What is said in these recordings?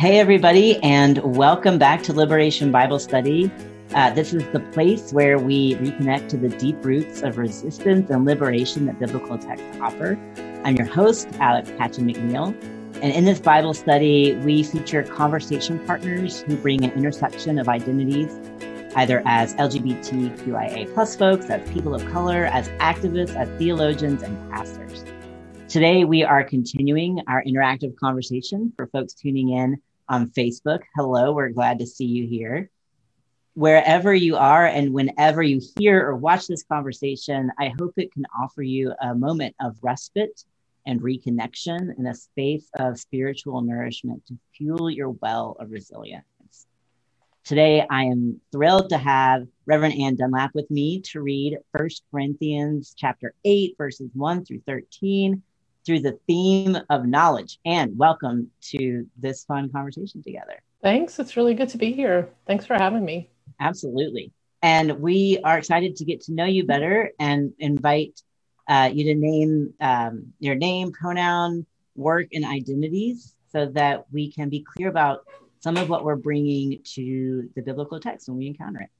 Hey, everybody, and welcome back to Liberation Bible Study. Uh, this is the place where we reconnect to the deep roots of resistance and liberation that biblical texts offer. I'm your host, Alex Patchin McNeill. And in this Bible study, we feature conversation partners who bring an intersection of identities, either as LGBTQIA plus folks, as people of color, as activists, as theologians, and pastors. Today, we are continuing our interactive conversation for folks tuning in on Facebook. Hello, we're glad to see you here. Wherever you are and whenever you hear or watch this conversation, I hope it can offer you a moment of respite and reconnection in a space of spiritual nourishment to fuel your well of resilience. Today, I am thrilled to have Reverend Anne Dunlap with me to read 1 Corinthians chapter 8, verses 1 through 13 through the theme of knowledge. And welcome to this fun conversation together. Thanks. It's really good to be here. Thanks for having me. Absolutely. And we are excited to get to know you better and invite uh, you to name um, your name, pronoun, work, and identities so that we can be clear about some of what we're bringing to the biblical text when we encounter it.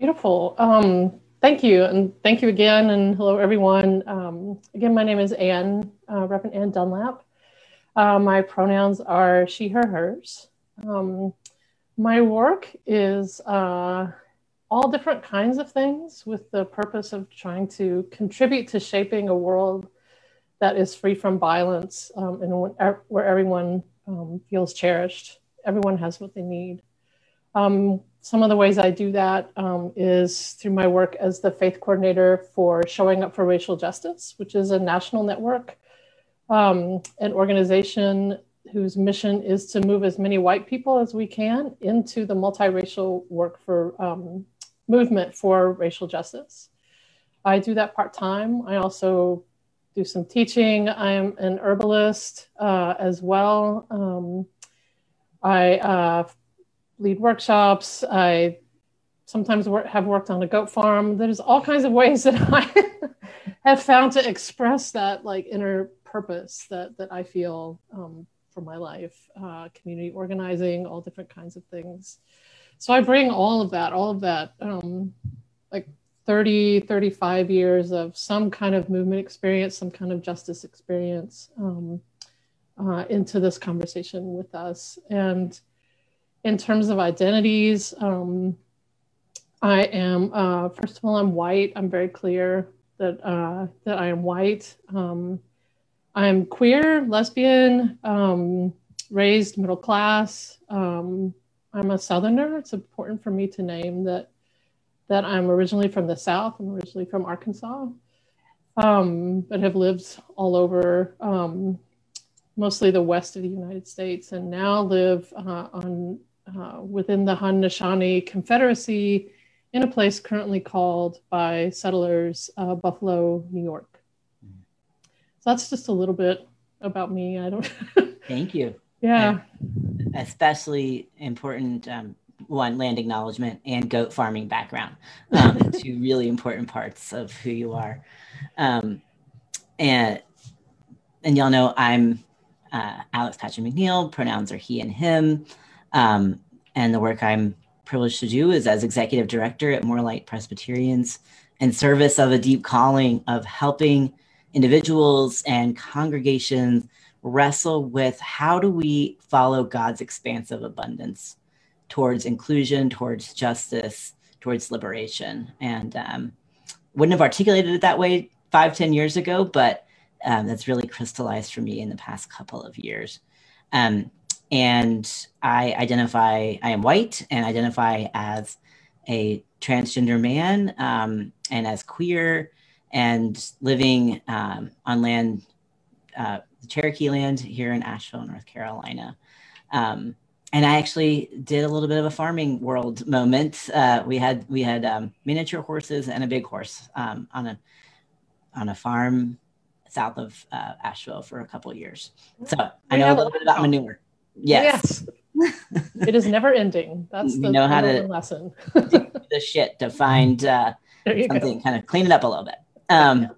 Beautiful. Um, Thank you, and thank you again, and hello everyone. Um, again, my name is Anne, uh, Reverend Anne Dunlap. Uh, my pronouns are she, her, hers. Um, my work is uh, all different kinds of things with the purpose of trying to contribute to shaping a world that is free from violence um, and where everyone um, feels cherished. Everyone has what they need. Some of the ways I do that um, is through my work as the faith coordinator for Showing Up for Racial Justice, which is a national network, um, an organization whose mission is to move as many white people as we can into the multiracial work for um, movement for racial justice. I do that part time. I also do some teaching. I'm an herbalist uh, as well. Um, I uh, lead workshops. I sometimes work, have worked on a goat farm. There's all kinds of ways that I have found to express that like inner purpose that that I feel um, for my life, uh, community organizing, all different kinds of things. So I bring all of that, all of that, um, like 30, 35 years of some kind of movement experience, some kind of justice experience um, uh, into this conversation with us. And in terms of identities, um, I am uh, first of all I'm white. I'm very clear that uh, that I am white. Um, I'm queer, lesbian, um, raised middle class. Um, I'm a Southerner. It's important for me to name that that I'm originally from the South. I'm originally from Arkansas, um, but have lived all over, um, mostly the west of the United States, and now live uh, on uh, within the Haudenosaunee Confederacy in a place currently called by settlers uh, Buffalo, New York. So that's just a little bit about me. I don't. Thank you. Yeah. And especially important um, one land acknowledgement and goat farming background, um, two really important parts of who you are. Um, and and y'all know I'm uh, Alex Patchin McNeill. Pronouns are he and him. Um, and the work I'm privileged to do is as executive director at More Light Presbyterians in service of a deep calling of helping individuals and congregations wrestle with how do we follow God's expansive abundance towards inclusion, towards justice, towards liberation. And um, wouldn't have articulated it that way five, ten years ago, but um, that's really crystallized for me in the past couple of years. Um, and I identify, I am white and identify as a transgender man um, and as queer and living um, on land, uh, Cherokee land here in Asheville, North Carolina. Um, and I actually did a little bit of a farming world moment. Uh, we had we had um, miniature horses and a big horse um, on a on a farm south of uh, Asheville for a couple years. So I know a little bit about manure. Yes. yes. it is never ending. That's the know how to lesson. the shit to find uh, something, go. kind of clean it up a little bit. Um,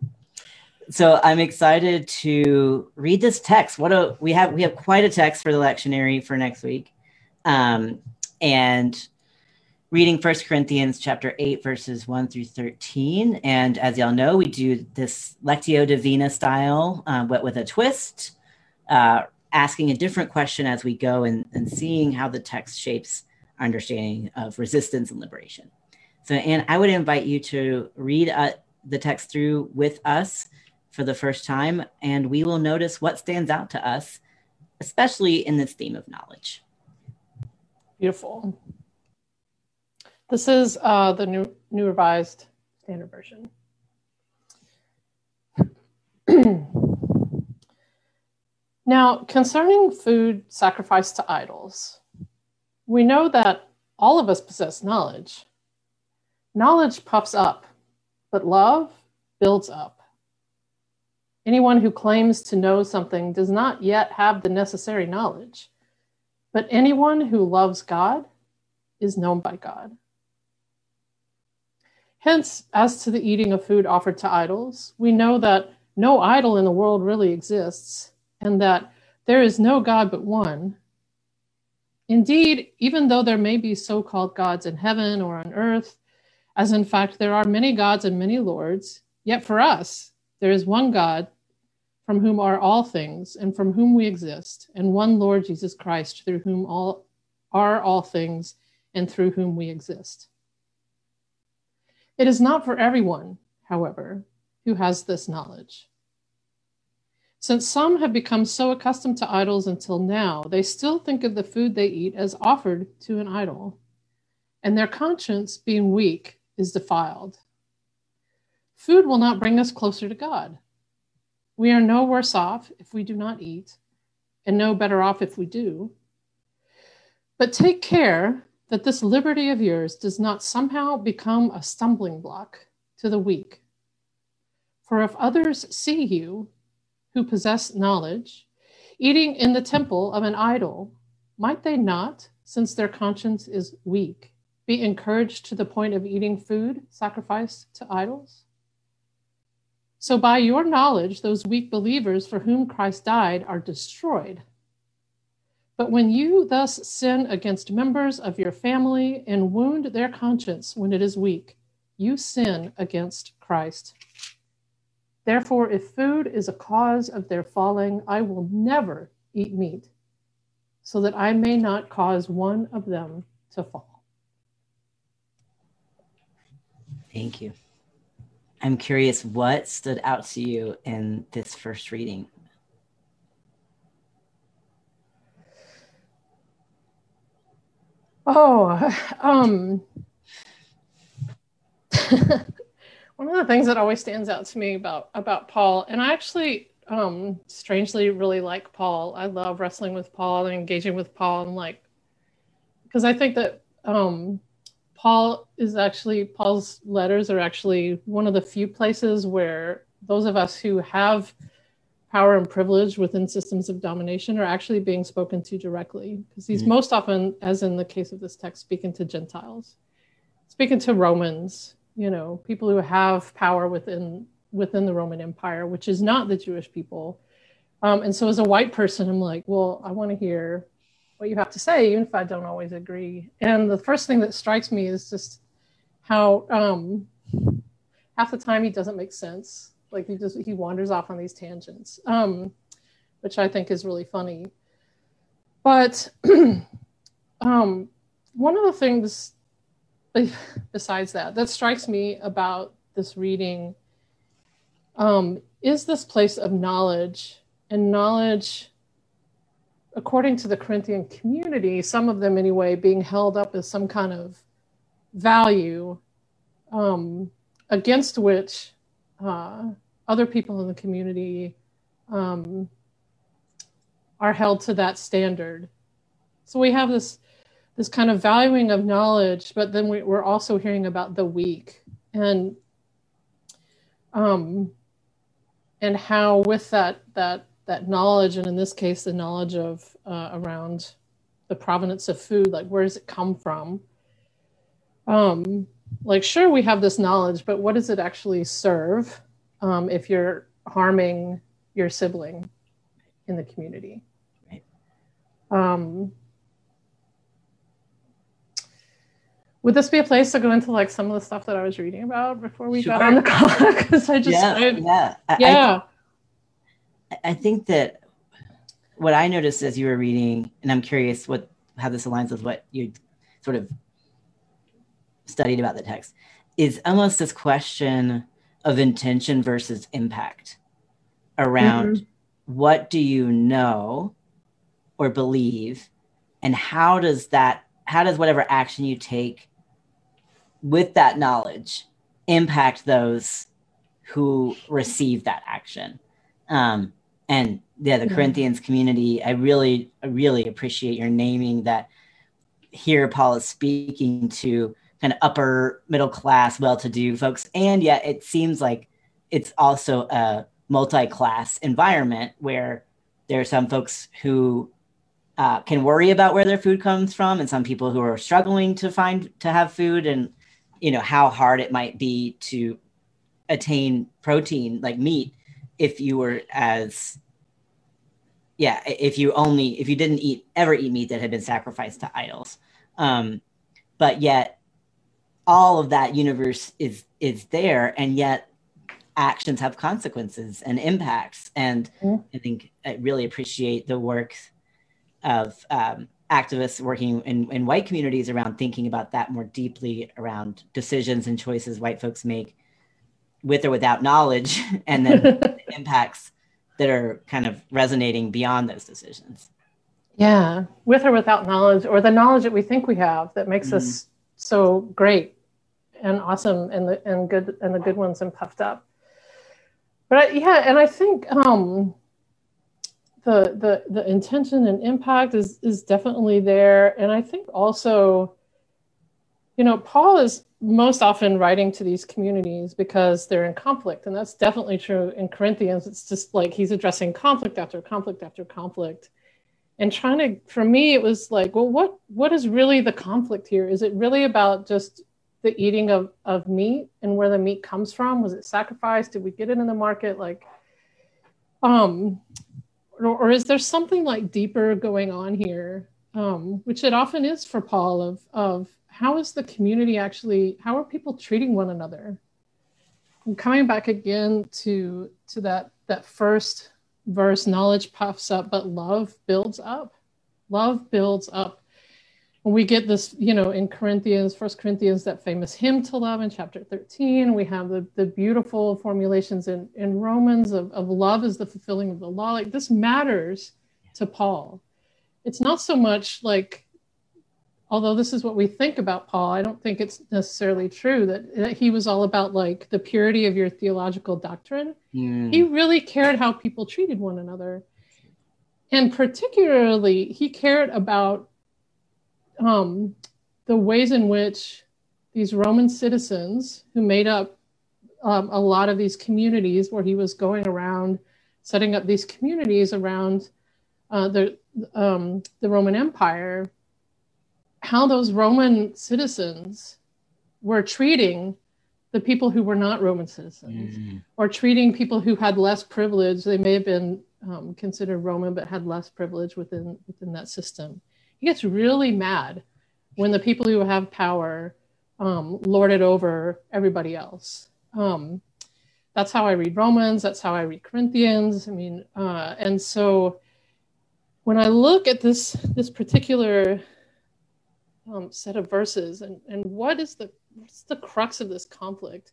so I'm excited to read this text. What a we have we have quite a text for the lectionary for next week, um, and reading First Corinthians chapter eight verses one through thirteen. And as y'all know, we do this Lectio Divina style, uh, but with a twist, uh, asking a different question as we go and, and seeing how the text shapes our understanding of resistance and liberation. So, Anne, I would invite you to read uh, the text through with us for the first time, and we will notice what stands out to us, especially in this theme of knowledge. Beautiful. This is uh, the new, new revised standard version. now, concerning food sacrificed to idols, we know that all of us possess knowledge. Knowledge puffs up, but love builds up. Anyone who claims to know something does not yet have the necessary knowledge, but anyone who loves God is known by God. Hence, as to the eating of food offered to idols, we know that no idol in the world really exists, and that there is no God but one. Indeed, even though there may be so called gods in heaven or on earth, as in fact there are many gods and many lords, yet for us there is one God from whom are all things, and from whom we exist, and one Lord Jesus Christ, through whom all are all things, and through whom we exist. It is not for everyone, however, who has this knowledge. Since some have become so accustomed to idols until now, they still think of the food they eat as offered to an idol, and their conscience, being weak, is defiled. Food will not bring us closer to God. We are no worse off if we do not eat, and no better off if we do. But take care that this liberty of yours does not somehow become a stumbling block to the weak. For if others see you, who possess knowledge, eating in the temple of an idol, might they not, since their conscience is weak, be encouraged to the point of eating food sacrificed to idols? So by your knowledge, those weak believers for whom Christ died are destroyed. But when you thus sin against members of your family and wound their conscience when it is weak, you sin against Christ. Therefore, if food is a cause of their falling, I will never eat meat, so that I may not cause one of them to fall. Thank you. I'm curious what stood out to you in this first reading. Oh, um, one of the things that always stands out to me about about Paul, and I actually um, strangely really like Paul. I love wrestling with Paul and engaging with Paul, and like because I think that um, Paul is actually, Paul's letters are actually one of the few places where those of us who have power and privilege within systems of domination are actually being spoken to directly. Because he's mm-hmm. most often, as in the case of this text, speaking to Gentiles, speaking to Romans, you know, people who have power within within the Roman Empire, which is not the Jewish people. Um, and so as a white person, I'm like, well, I want to hear what you have to say, even if I don't always agree. And the first thing that strikes me is just how um, half the time he doesn't make sense. Like he just he wanders off on these tangents, um, which I think is really funny. But um, one of the things besides that that strikes me about this reading um, is this place of knowledge and knowledge according to the Corinthian community, some of them anyway, being held up as some kind of value um, against which uh, other people in the community um, are held to that standard. So we have this this kind of valuing of knowledge, but then we, are also hearing about the weak and um, and how with that that that knowledge, and in this case, the knowledge of uh, around the provenance of food, like where does it come from? Um, like, sure, we have this knowledge, but what does it actually serve? Um, if you're harming your sibling in the community. Right. Um, would this be a place to go into like some of the stuff that I was reading about before we sure. got on the call? Because I just yeah I, yeah yeah. I, I think that what I noticed as you were reading, and I'm curious what how this aligns with what you sort of studied about the text, is almost this question of intention versus impact around mm-hmm. what do you know or believe and how does that how does whatever action you take with that knowledge impact those who receive that action. Um, and yeah the corinthians community i really i really appreciate your naming that here paul is speaking to kind of upper middle class well-to-do folks. And yet it seems like it's also a multi-class environment where there are some folks who uh, can worry about where their food comes from and some people who are struggling to find to have food and you know how hard it might be to attain protein like meat if you were as yeah if you only if you didn't eat ever eat meat that had been sacrificed to idols um but yet all of that universe is is there and yet actions have consequences and impacts and mm-hmm. i think i really appreciate the work of um, activists working in, in white communities around thinking about that more deeply around decisions and choices white folks make with or without knowledge and then the impacts that are kind of resonating beyond those decisions. Yeah. With or without knowledge or the knowledge that we think we have that makes mm-hmm. us so great and awesome and the and good and the good ones and puffed up. But I, yeah and i think um the the the intention and impact is is definitely there. And i think also you know paul is most often writing to these communities because they're in conflict. And that's definitely true in corinthians. It's just like he's addressing conflict after conflict after conflict. And trying to for me it was like well what what is really the conflict here? Is it really about just the eating of of meat and where the meat comes from? Was it sacrificed? Did we get it in the market? Like um or, or is there something like deeper going on here um, which it often is for paul of of how is the community actually how are people treating one another? And coming back again to to that that first verse knowledge puffs up but love builds up. Love builds up we get this, you know, in Corinthians, First Corinthians, that famous hymn to love in chapter 13. We have the, the beautiful formulations in, in Romans of, of love is the fulfilling of the law. Like this matters to Paul. It's not so much like, although this is what we think about Paul, I don't think it's necessarily true that, that he was all about like the purity of your theological doctrine. Mm. He really cared how people treated one another. And particularly, he cared about um, the ways in which these Roman citizens who made up um, a lot of these communities where he was going around setting up these communities around uh, the, um, the Roman Empire, how those Roman citizens were treating the people who were not Roman citizens mm. or treating people who had less privilege. They may have been um, considered Roman, but had less privilege within, within that system he gets really mad when the people who have power um, lord it over everybody else. Um, that's how I read Romans. That's how I read Corinthians. I mean, uh, and so when I look at this this particular um, set of verses and and what is the what's the crux of this conflict,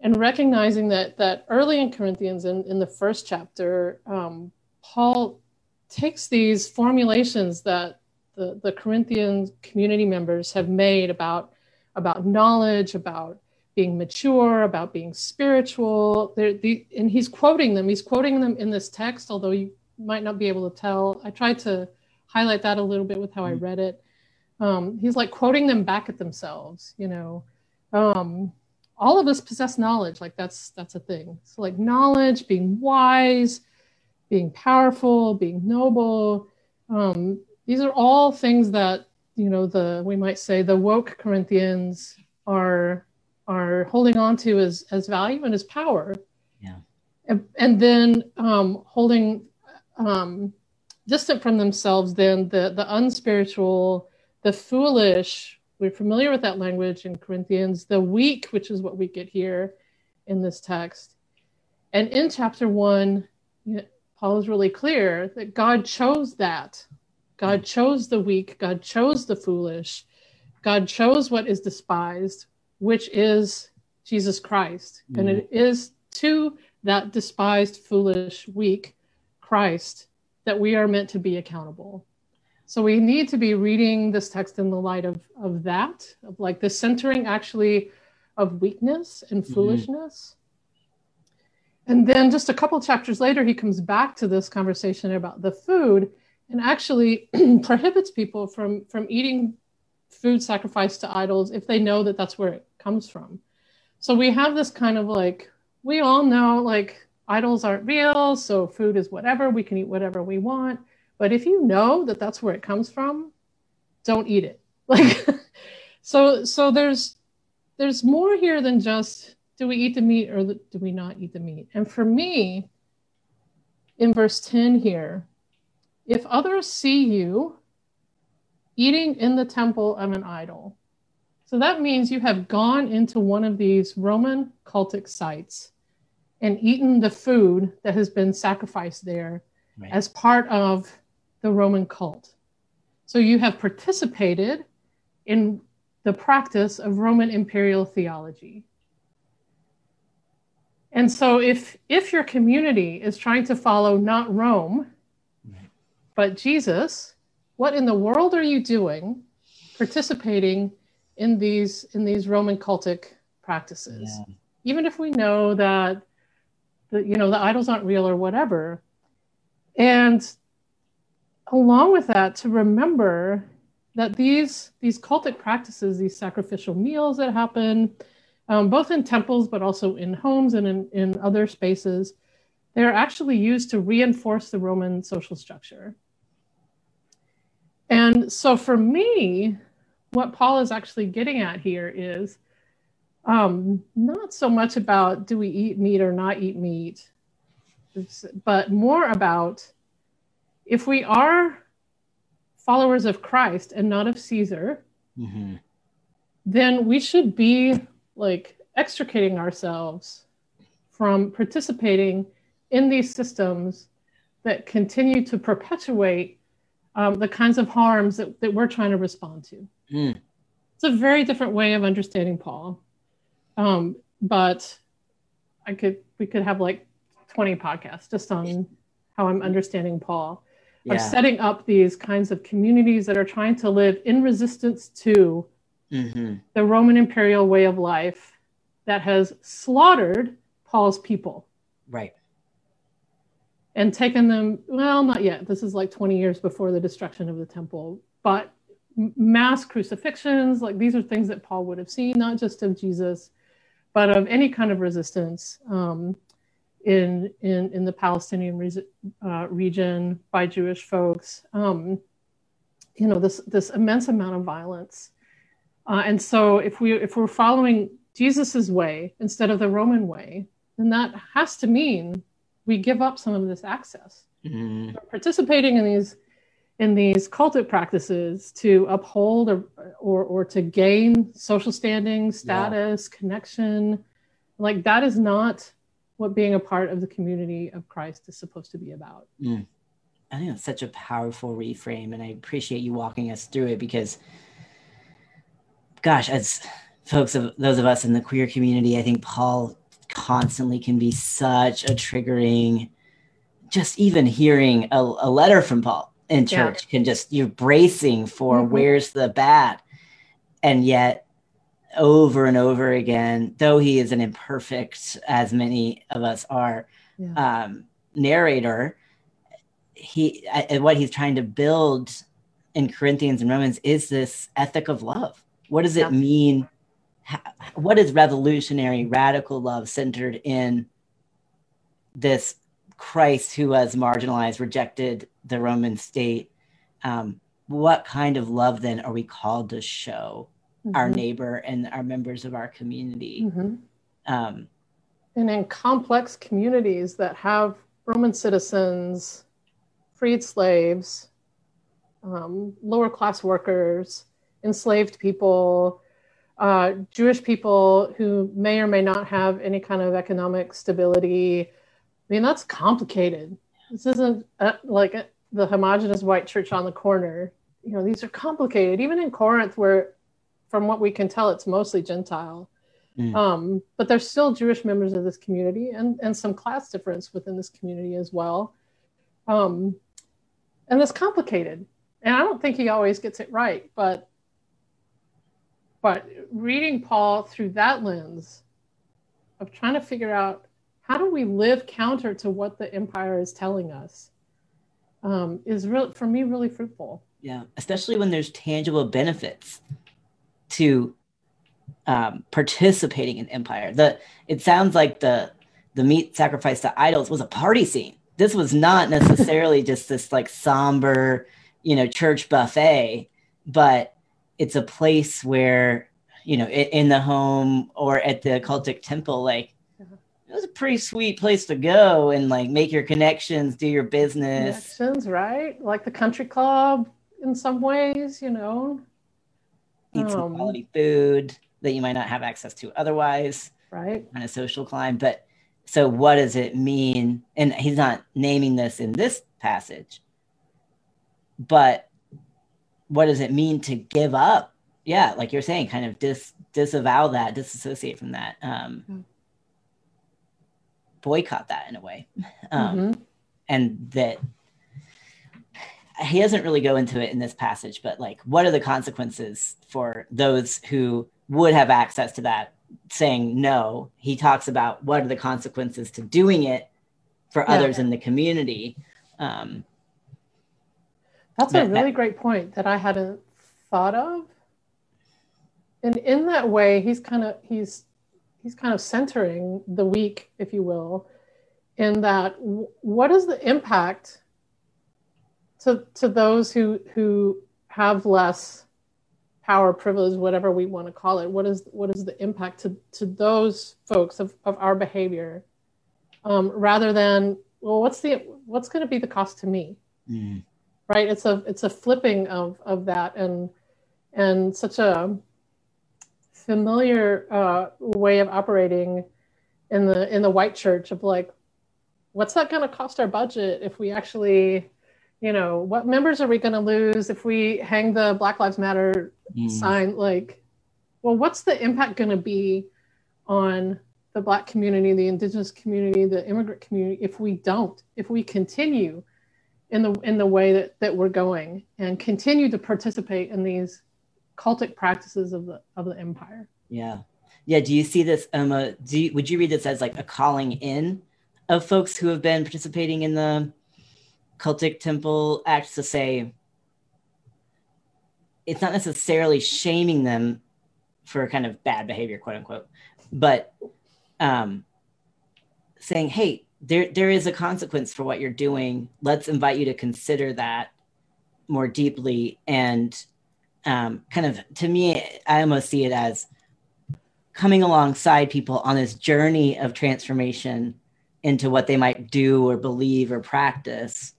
and recognizing that that early in Corinthians in, in the first chapter, um, Paul takes these formulations that the, the Corinthian community members have made about, about knowledge, about being mature, about being spiritual. The, and he's quoting them. He's quoting them in this text, although you might not be able to tell. I tried to highlight that a little bit with how I mm-hmm. read it. Um, he's like quoting them back at themselves, you know. Um, all of us possess knowledge, like that's that's a thing. So like knowledge, being wise, being powerful, being noble. Um, these are all things that you know the we might say the woke Corinthians are are holding on to as as value and as power. Yeah. and, and then um, holding um, distant from themselves then the, the unspiritual, the foolish. We're familiar with that language in Corinthians, the weak, which is what we get here in this text. And in chapter one, Paul is really clear that God chose that. God chose the weak, God chose the foolish, God chose what is despised, which is Jesus Christ. Mm. And it is to that despised, foolish, weak Christ that we are meant to be accountable. So we need to be reading this text in the light of, of that, of like the centering actually of weakness and mm-hmm. foolishness. Mm-hmm. And then just a couple chapters later, he comes back to this conversation about the food and actually prohibits people from, from eating food sacrificed to idols if they know that that's where it comes from. So we have this kind of like, we all know like idols aren't real, so food is whatever, we can eat whatever we want. But if you know that that's where it comes from, don't eat it. Like so so there's there's more here than just do we eat the meat or do we not eat the meat? And for me, in verse 10 here, if others see you eating in the temple of an idol, so that means you have gone into one of these Roman cultic sites and eaten the food that has been sacrificed there right. as part of the Roman cult. So you have participated in the practice of Roman imperial theology. And so if if your community is trying to follow not Rome but Jesus, what in the world are you doing participating in these in these Roman cultic practices? Yeah. Even if we know that the you know the idols aren't real or whatever and along with that to remember that these these cultic practices these sacrificial meals that happen um, both in temples but also in homes and in, in other spaces they're actually used to reinforce the roman social structure and so for me what paul is actually getting at here is um, not so much about do we eat meat or not eat meat, but more about if we are followers of Christ and not of Caesar, mm-hmm. then we should be like extricating ourselves from participating in these systems that continue to perpetuate um, the kinds of harms that, that we're trying to respond to. Mm. It's a very different way of understanding Paul. Um, but I could we could have like 20 podcasts just on how I'm understanding Paul yeah. of setting up these kinds of communities that are trying to live in resistance to mm-hmm. the Roman imperial way of life that has slaughtered Paul's people. Right. And taken them, well, not yet. This is like 20 years before the destruction of the temple, but mass crucifixions, like these are things that Paul would have seen, not just of Jesus, but of any kind of resistance um, in, in, in the Palestinian re- uh, region by Jewish folks. Um, you know, this, this immense amount of violence. Uh, and so if, we, if we're following Jesus's way instead of the Roman way, then that has to mean we give up some of this access. Mm-hmm. Participating in these in these cultic practices to uphold or, or, or to gain social standing, status, yeah. connection. Like that is not what being a part of the community of Christ is supposed to be about. Mm. I think that's such a powerful reframe, and I appreciate you walking us through it because, gosh, as folks of those of us in the queer community, I think Paul constantly can be such a triggering. Just even hearing a, a letter from Paul in church yeah. can just you're bracing for mm-hmm. where's the bat, and yet over and over again though he is an imperfect as many of us are yeah. um, narrator he uh, what he's trying to build in corinthians and romans is this ethic of love what does it mean what is revolutionary radical love centered in this Christ who was marginalized, rejected the Roman state, um, what kind of love then are we called to show mm-hmm. our neighbor and our members of our community? Mm-hmm. Um, and in complex communities that have Roman citizens, freed slaves, um, lower class workers, enslaved people, uh, Jewish people who may or may not have any kind of economic stability. I mean, that's complicated. This isn't uh, like a, the homogenous white church on the corner. You know, these are complicated. Even in Corinth, where, from what we can tell, it's mostly Gentile. Mm. Um, but there's still Jewish members of this community and, and some class difference within this community as well. Um, and it's complicated. And I don't think he always gets it right, but but reading Paul through that lens of trying to figure out how do we live counter to what the empire is telling us um, is real for me really fruitful. Yeah, especially when there's tangible benefits to um, participating in empire. The it sounds like the the meat sacrifice to idols was a party scene. This was not necessarily just this like somber, you know, church buffet, but it's a place where you know in the home or at the cultic temple like it was a pretty sweet place to go and like make your connections do your business. Connections right? Like the country club in some ways you know? Eat um, some quality food that you might not have access to otherwise right. on a social climb but so what does it mean? And he's not naming this in this passage but what does it mean to give up? Yeah, like you're saying, kind of dis disavow that, disassociate from that, um, mm-hmm. boycott that in a way, um, mm-hmm. and that he doesn't really go into it in this passage, but like, what are the consequences for those who would have access to that? Saying no, he talks about what are the consequences to doing it for yeah. others in the community. Um, that's that, a really that, great point that I hadn't thought of. And in that way, he's kind of he's he's kind of centering the week, if you will, in that what is the impact to to those who who have less power, privilege, whatever we want to call it. What is what is the impact to to those folks of, of our behavior, um, rather than well, what's the what's going to be the cost to me? Mm right it's a it's a flipping of of that and and such a familiar uh, way of operating in the in the white church of like what's that going to cost our budget if we actually you know what members are we going to lose if we hang the black lives matter mm. sign like well what's the impact going to be on the black community the indigenous community the immigrant community if we don't if we continue in the in the way that, that we're going and continue to participate in these cultic practices of the of the empire. Yeah. Yeah. Do you see this, Emma? Do you, would you read this as like a calling in of folks who have been participating in the cultic temple acts to say it's not necessarily shaming them for kind of bad behavior, quote unquote, but um, saying, hey, there there is a consequence for what you're doing. Let's invite you to consider that more deeply and um, kind of to me, I almost see it as coming alongside people on this journey of transformation into what they might do or believe or practice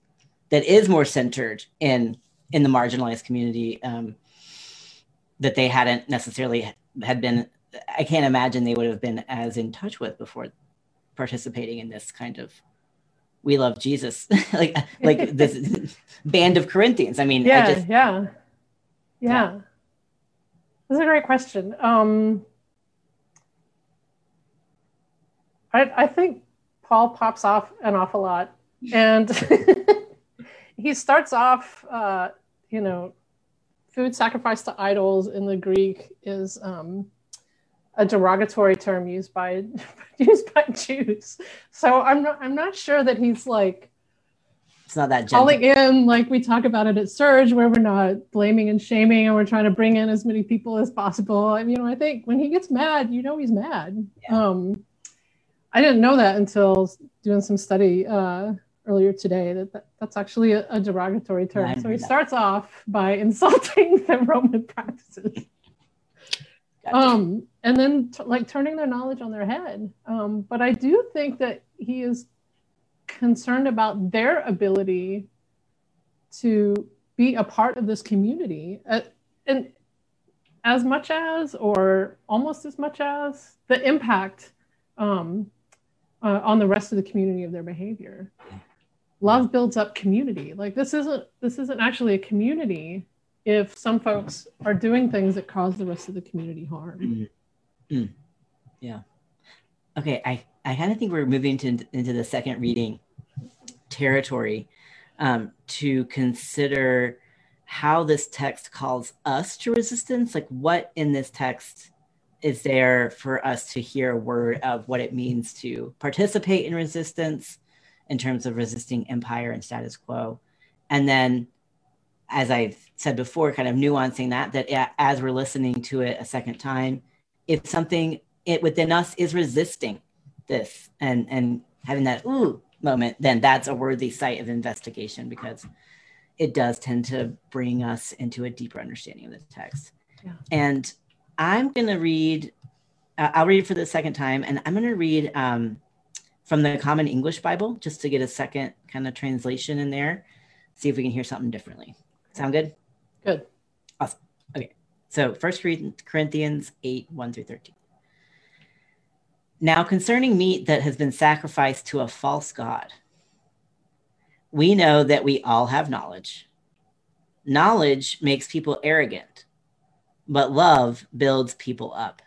that is more centered in in the marginalized community um, that they hadn't necessarily had been i can't imagine they would have been as in touch with before participating in this kind of we love Jesus, like like this band of Corinthians. I mean, yeah, I just, yeah, yeah, yeah. That's a great question. Um, I I think Paul pops off an awful lot, and he starts off, uh, you know, food sacrificed to idols in the Greek is um, a derogatory term used by used by Jews. So I'm not I'm not sure that he's like it's not that gentle. calling in like we talk about it at SURJ, where we're not blaming and shaming, and we're trying to bring in as many people as possible. And you know, I think when he gets mad, you know, he's mad. Yeah. Um, I didn't know that until doing some study uh, earlier today. That, that that's actually a, a derogatory term. so he that. starts off by insulting the Roman practices um, and then t- like turning their knowledge on their head. Um, but I do think that he is concerned about their ability to be a part of this community, uh, and as much as, or almost as much as, the impact um, uh, on the rest of the community of their behavior. Love builds up community. Like this isn't this isn't actually a community if some folks are doing things that cause the rest of the community harm. Mm. Yeah. Okay, I, I kind of think we're moving to, into the second reading territory um, to consider how this text calls us to resistance. Like, what in this text is there for us to hear a word of what it means to participate in resistance in terms of resisting empire and status quo? And then as I've said before, kind of nuancing that, that as we're listening to it a second time, if something it within us is resisting this and and having that ooh moment, then that's a worthy site of investigation because it does tend to bring us into a deeper understanding of the text. Yeah. And I'm going to read, uh, I'll read it for the second time, and I'm going to read um, from the Common English Bible just to get a second kind of translation in there, see if we can hear something differently. Sound good? Good. Awesome. Okay. So First Corinthians 8, 1 through 13. Now, concerning meat that has been sacrificed to a false God, we know that we all have knowledge. Knowledge makes people arrogant, but love builds people up.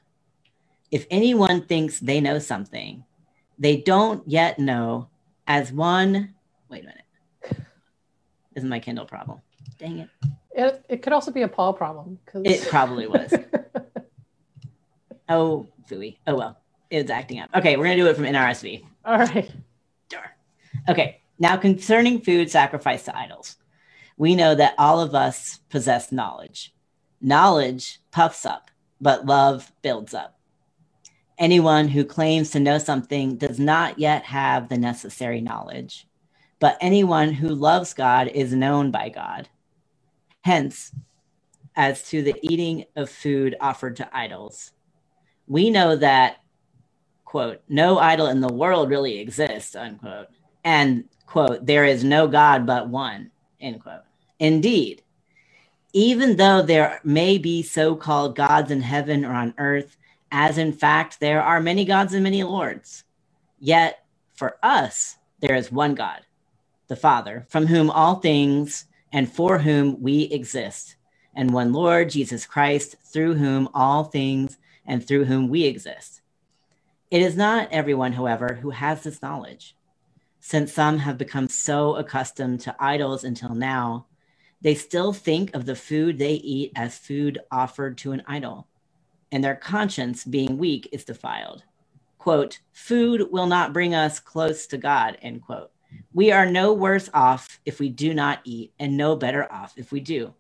If anyone thinks they know something, they don't yet know as one. Wait a minute. This is my Kindle problem. Dang it. It, it could also be a Paul problem. Cause... It probably was. oh, fooey. Oh, well. It's acting up. Okay, we're going to do it from NRSV. All right. Darn. Okay, now concerning food sacrificed to idols, we know that all of us possess knowledge. Knowledge puffs up, but love builds up. Anyone who claims to know something does not yet have the necessary knowledge, but anyone who loves God is known by God. Hence, as to the eating of food offered to idols, we know that, quote, no idol in the world really exists, unquote, and, quote, there is no God but one, end quote. Indeed, even though there may be so called gods in heaven or on earth, as in fact there are many gods and many lords, yet for us there is one God, the Father, from whom all things and for whom we exist, and one Lord, Jesus Christ, through whom all things and through whom we exist. It is not everyone, however, who has this knowledge. Since some have become so accustomed to idols until now, they still think of the food they eat as food offered to an idol, and their conscience, being weak, is defiled. Quote, food will not bring us close to God, end quote. We are no worse off if we do not eat, and no better off if we do.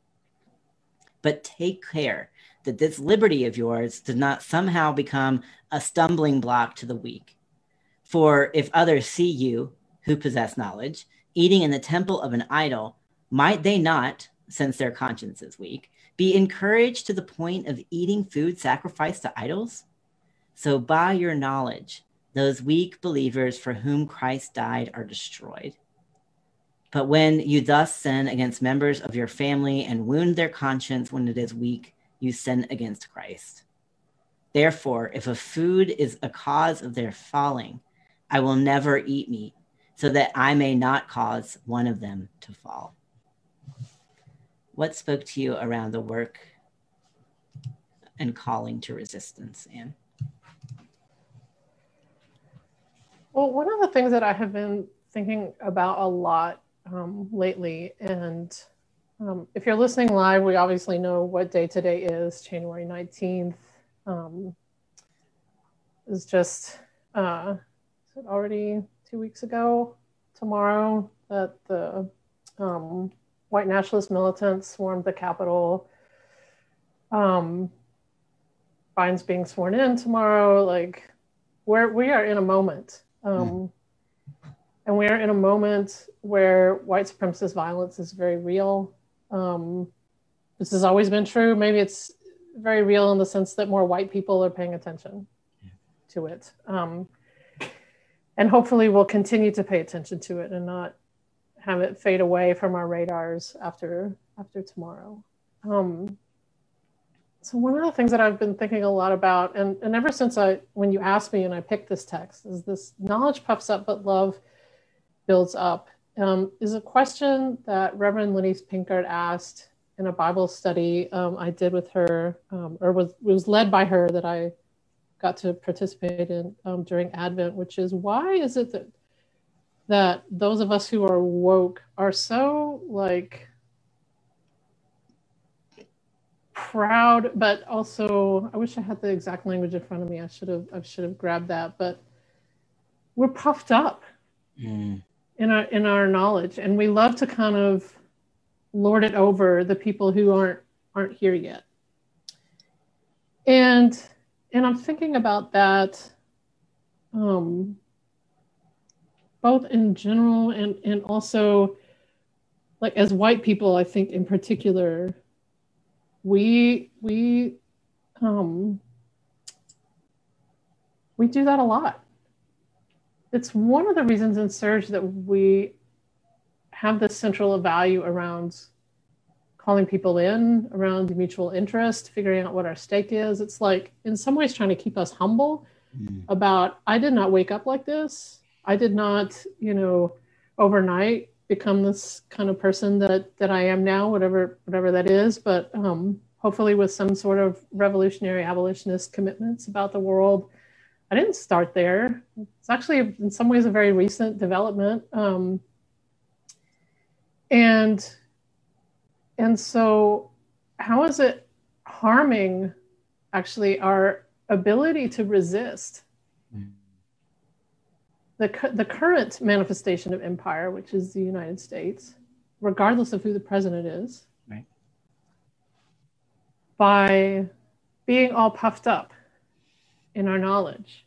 But take care that this liberty of yours does not somehow become a stumbling block to the weak. For if others see you, who possess knowledge, eating in the temple of an idol, might they not, since their conscience is weak, be encouraged to the point of eating food sacrificed to idols? So by your knowledge, those weak believers for whom Christ died are destroyed. But when you thus sin against members of your family and wound their conscience when it is weak, you sin against Christ. Therefore, if a food is a cause of their falling, I will never eat meat, so that I may not cause one of them to fall. What spoke to you around the work and calling to resistance, Anne? Well, one of the things that I have been thinking about a lot um, lately, and um, if you're listening live, we obviously know what day today is, January 19th. Um, is just uh, is already two weeks ago tomorrow that the um, white nationalist militants swarmed the Capitol. Um, Biden's being sworn in tomorrow. Like, we're, we are in a moment um, mm. And we are in a moment where white supremacist violence is very real. Um, this has always been true. Maybe it's very real in the sense that more white people are paying attention yeah. to it. Um, and hopefully we'll continue to pay attention to it and not have it fade away from our radars after after tomorrow. Um, so one of the things that I've been thinking a lot about, and, and ever since I when you asked me and I picked this text, is this knowledge puffs up but love builds up. Um, is a question that Reverend Lenise Pinkard asked in a Bible study um, I did with her, um, or was was led by her that I got to participate in um, during Advent, which is why is it that that those of us who are woke are so like proud, but also I wish I had the exact language in front of me. I should have I should have grabbed that, but we're puffed up mm. in our in our knowledge, and we love to kind of lord it over the people who aren't aren't here yet. And and I'm thinking about that um, both in general and, and also like as white people, I think in particular, we we um, we do that a lot. It's one of the reasons in SURJ that we have this central value around calling people in around mutual interest, figuring out what our stake is. It's like, in some ways, trying to keep us humble mm. about, I did not wake up like this. I did not, you know, overnight become this kind of person that that I am now, whatever whatever that is. But um, hopefully, with some sort of revolutionary abolitionist commitments about the world. I didn't start there. It's actually, in some ways, a very recent development. Um, and and so, how is it harming actually our ability to resist. The, the current manifestation of empire, which is the United States, regardless of who the president is, right. by being all puffed up in our knowledge?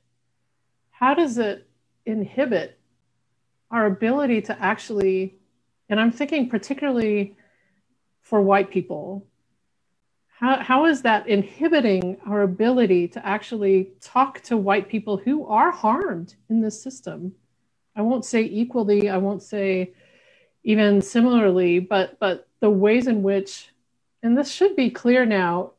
How does it inhibit our ability to actually, and I'm thinking particularly for white people how, how is that inhibiting our ability to actually talk to white people who are harmed in this system? I won't say equally i won't say even similarly but but the ways in which and this should be clear now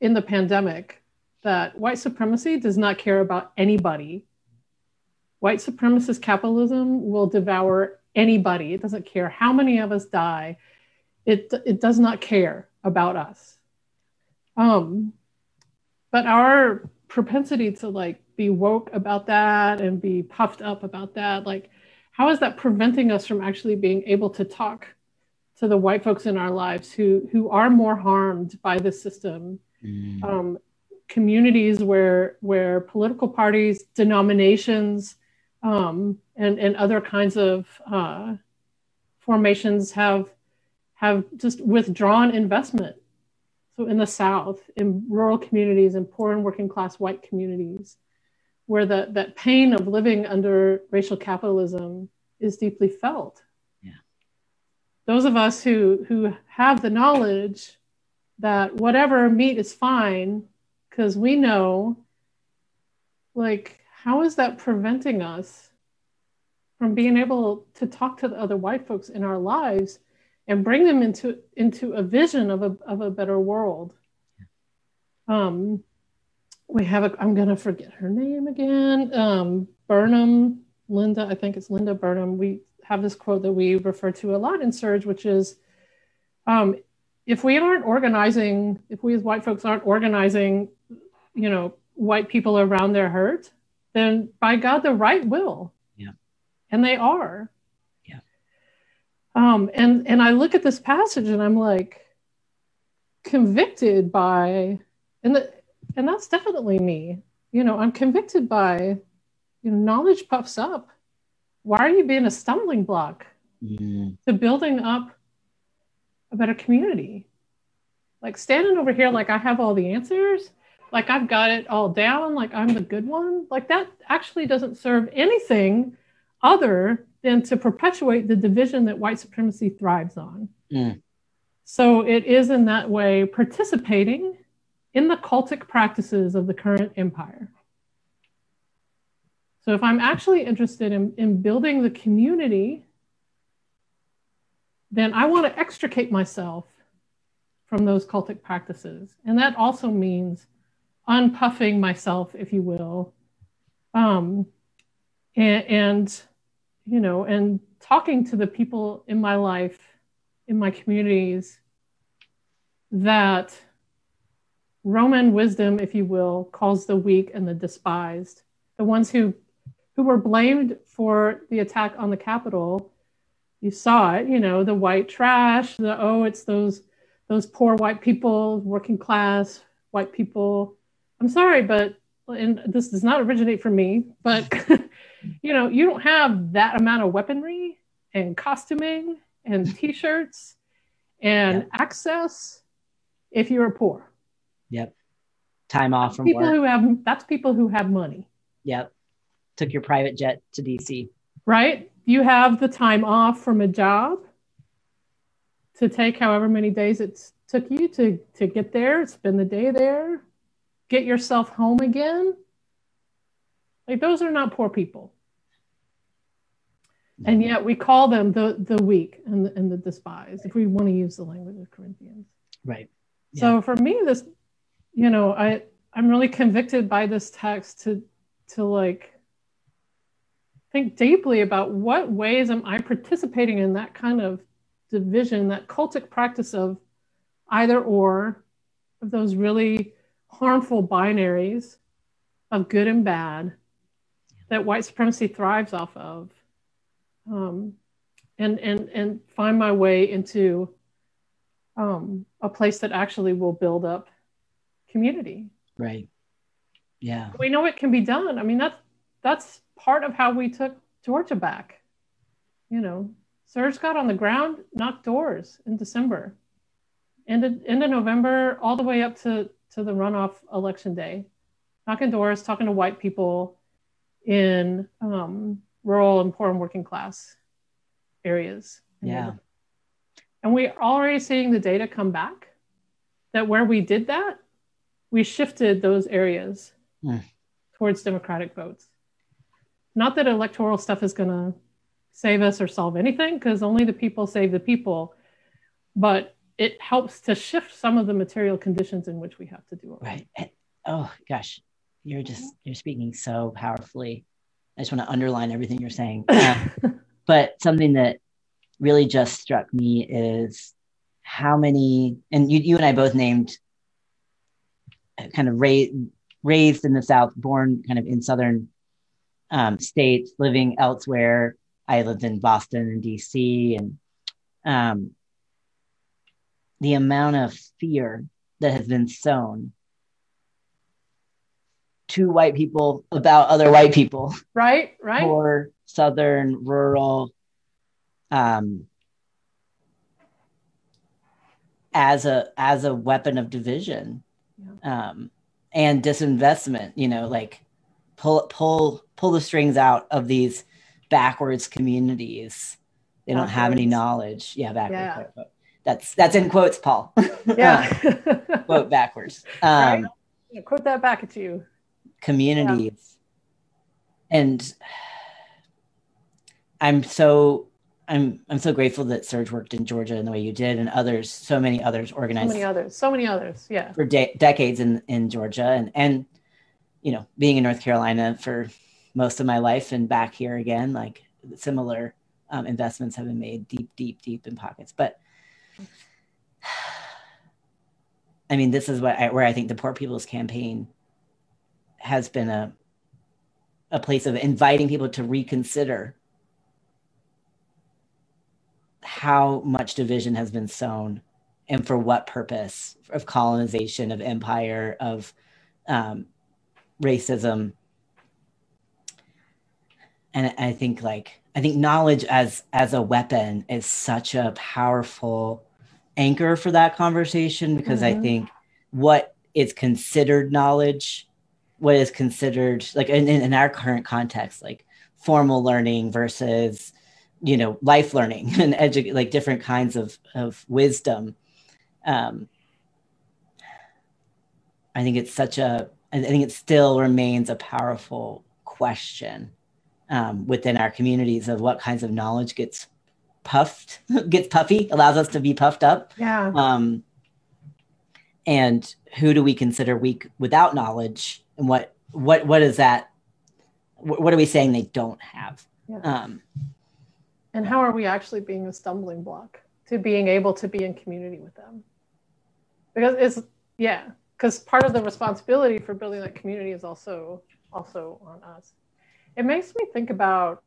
in the pandemic that white supremacy does not care about anybody. White supremacist capitalism will devour anybody. It doesn't care how many of us die. It it does not care about us um but our propensity to like be woke about that and be puffed up about that like how is that preventing us from actually being able to talk to the white folks in our lives who who are more harmed by the system mm. um, communities where where political parties denominations um, and and other kinds of uh, formations have have just withdrawn investment. In the South, in rural communities, in poor and working class white communities, where the, that pain of living under racial capitalism is deeply felt. Yeah. Those of us who, who have the knowledge that whatever meat is fine, because we know, like, how is that preventing us from being able to talk to the other white folks in our lives and bring them into into a vision of a of a better world. Um, we have a I'm gonna forget her name again. Um, Burnham, Linda, I think it's Linda Burnham. We have this quote that we refer to a lot in SURJ, which is, um, if we aren't organizing, if we as white folks aren't organizing, you know, white people around their hurt, then by God, the right will. Yeah. And they are. Um, and and I look at this passage and I'm like convicted by, and the, and that's definitely me. You know, I'm convicted by, you know, knowledge puffs up. Why are you being a stumbling block to building up a better community? Like standing over here, like I have all the answers, like I've got it all down, like I'm the good one. Like that actually doesn't serve anything other than to perpetuate the division that white supremacy thrives on. Mm. So it is in that way participating in the cultic practices of the current empire. So if I'm actually interested in, in building the community, then I want to extricate myself from those cultic practices. And that also means unpuffing myself, if you will, um, and, and, you know, and talking to the people in my life, in my communities, that Roman wisdom, if you will, calls the weak and the despised, the ones who who were blamed for the attack on the Capitol. You saw it, you know, the white trash, the oh, it's those those poor white people, working class white people. I'm sorry, but and this does not originate from me, but you know, you don't have that amount of weaponry and costuming and t-shirts and access if you're poor. Yep. Time off from people work. who have that's people who have money. Yep. Took your private jet to DC. Right? You have the time off from a job to take however many days it took you to to get there, spend the day there, get yourself home again. Like those are not poor people. And yet we call them the the weak and the, and the despised, if we want to use the language of Corinthians. Right. Yeah. So for me, this, you know, I I'm really convicted by this text to to like think deeply about what ways am I participating in that kind of division, that cultic practice of either or, of those really harmful binaries of good and bad that white supremacy thrives off of um, and and and find my way into um, a place that actually will build up community. Right. Yeah. We know it can be done. I mean, that's that's part of how we took Georgia back. You know, SURJ got on the ground, knocked doors in December, end end of November, all the way up to to the runoff election day, knocking doors, talking to white people in um, rural and poor and working class areas. Yeah. And we're already seeing the data come back that where we did that, we shifted those areas mm. towards Democratic votes. Not that electoral stuff is going to save us or solve anything, because only the people save the people, but it helps to shift some of the material conditions in which we have to do it. Right. Oh gosh, you're just you're speaking so powerfully I just want to underline everything you're saying. Uh, but something that really just struck me is how many, and you, you and I both named uh, kind of raised, raised in the South, born kind of in Southern um, states, living elsewhere. I lived in Boston and DC, and um, the amount of fear that has been sown to white people about other white people. Right, right. Or southern, rural, um, as a as a weapon of division yeah. um, and disinvestment. You know, like pull pull pull the strings out of these backwards communities. They don't have any knowledge. Yeah, backwards. Yeah. That's that's in quotes, Paul. Yeah. quote backwards. Um, right. quote that back at you communities yeah. and i'm so i'm i'm so grateful that SURJ worked in georgia in the way you did and others so many others organized so many others so many others yeah for de- decades in in georgia and and you know being in north carolina for most of my life and back here again like similar um, investments have been made deep deep deep in pockets but i mean this is what I, where i think the poor people's campaign has been a a place of inviting people to reconsider how much division has been sown and for what purpose of colonization of empire of um, racism and i think like i think knowledge as as a weapon is such a powerful anchor for that conversation because mm-hmm. i think what is considered knowledge what is considered like in, in our current context like formal learning versus you know life learning and edu- like different kinds of of wisdom um I think it's such a, I think it still remains a powerful question um, within our communities of what kinds of knowledge gets puffed, gets puffy, allows us to be puffed up. Yeah. Um, and who do we consider weak without knowledge? And what what what is that? What are we saying they don't have? Yeah. Um, and how are we actually being a stumbling block to being able to be in community with them? Because it's yeah, because part of the responsibility for building that community is also also on us. It makes me think about,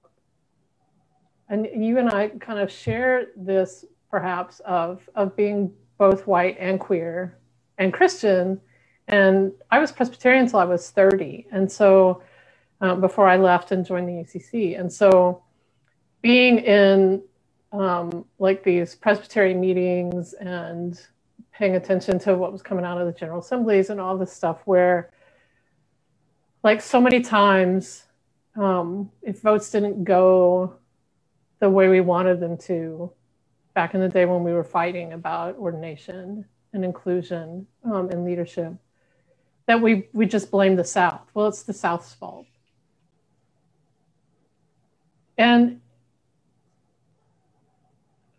and you and I kind of share this perhaps of of being both white and queer and Christian. And I was Presbyterian until I was 30. And so um, before I left and joined the UCC. And so being in um, like these Presbyterian meetings and paying attention to what was coming out of the General Assemblies and all this stuff, where like so many times, um, if votes didn't go the way we wanted them to, back in the day when we were fighting about ordination and inclusion um, and leadership, that we we just blame the South. Well, it's the South's fault. And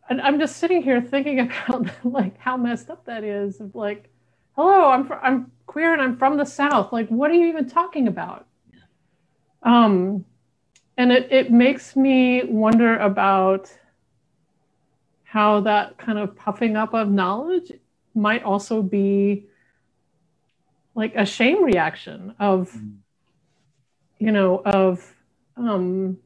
and I'm just sitting here thinking about like how messed up that is. Of like, hello, I'm fr- I'm queer and I'm from the South. Like, what are you even talking about? Um, and it it makes me wonder about how that kind of puffing up of knowledge might also be like a shame reaction of you know of um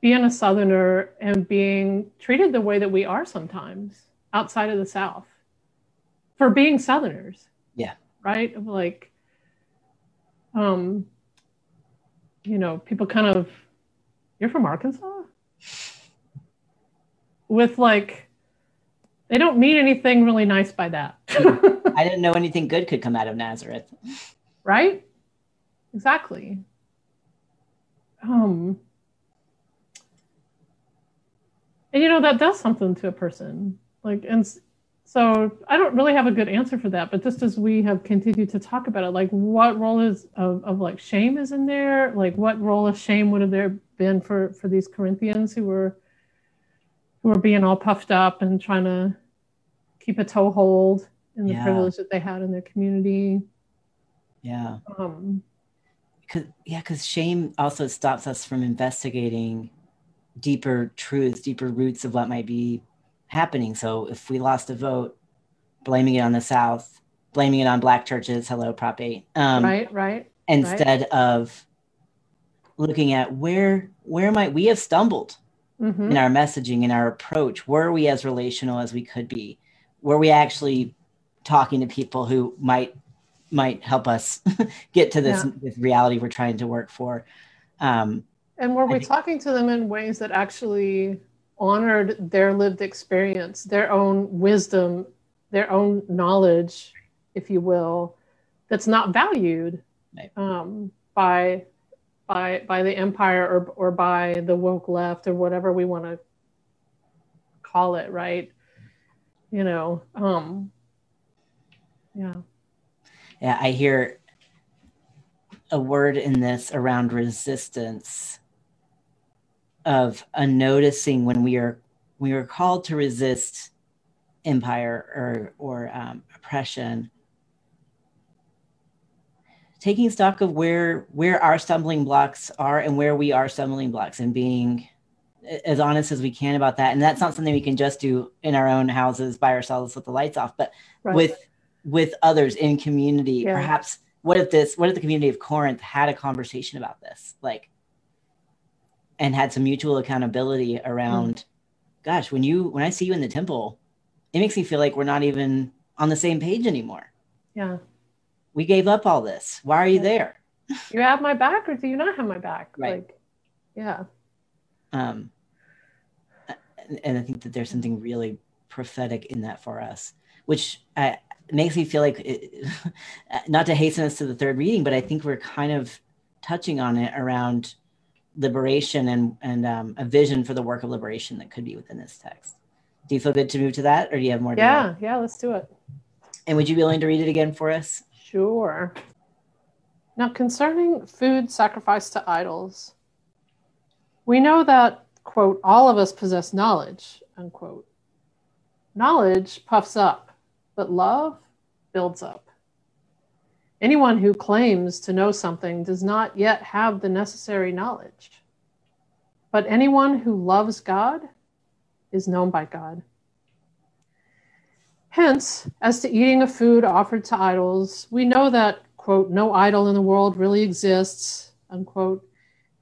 being a southerner and being treated the way that we are sometimes outside of the south for being southerners. Yeah. Right? Like um you know people kind of you're from arkansas? With like they don't mean anything really nice by that I didn't know anything good could come out of Nazareth. right? Exactly. Um and you know that does something to a person. Like and so i don't really have a good answer for that but just as we have continued to talk about it like what role is of, of like shame is in there? Like what role of shame would have there been for for these corinthians who were who were being all puffed up and trying to keep a toehold in the Yeah. privilege that they had in their community Yeah. um Cause, yeah, because shame also stops us from investigating deeper truths, deeper roots of what might be happening. So if we lost a vote, blaming it on the South, blaming it on Black churches, hello, Prop 8, um, right right instead of looking at where where might we have stumbled hmm in our messaging in our approach were we as relational as we could be were we actually talking to people who might might help us get to this, Yeah. this reality we're trying to work for um And were I we think- talking to them in ways that actually honored their lived experience, their own wisdom, their own knowledge, if you will, that's not valued Right. um, by by by the empire or or by the woke left or whatever we want to call it, right? You know, um, yeah, yeah i hear a word in this around resistance of a noticing when we are we are called to resist empire or or um, oppression. Taking stock of where where our stumbling blocks are and where we are stumbling blocks and being as honest as we can about that. And that's not something we can just do in our own houses by ourselves with the lights off but right. with with others in community Yeah. perhaps what if this what if the community of corinth had a conversation about this like and had some mutual accountability around gosh when you when i see you in the temple it makes me feel like we're not even on the same page anymore yeah. we gave up all this why are you Yeah. there You have my back, or do you not have my back? Right. Like, yeah, um and- i think that there's something really prophetic in that for us which uh, makes me feel like it, not to hasten us to the third reading but i think we're kind of touching on it around liberation and and um, a vision for the work of liberation that could be within this text do you feel good to move to that or do you have more yeah, yeah. Let's do it. and would you be willing to read it again for us Sure. Now, concerning food sacrificed to idols, we know that, quote, all of us possess knowledge, unquote. Knowledge puffs up, but love builds up. Anyone who claims to know something does not yet have the necessary knowledge. But anyone who loves God is known by God. Hence, as to eating of food offered to idols, we know that, quote, no idol in the world really exists, unquote,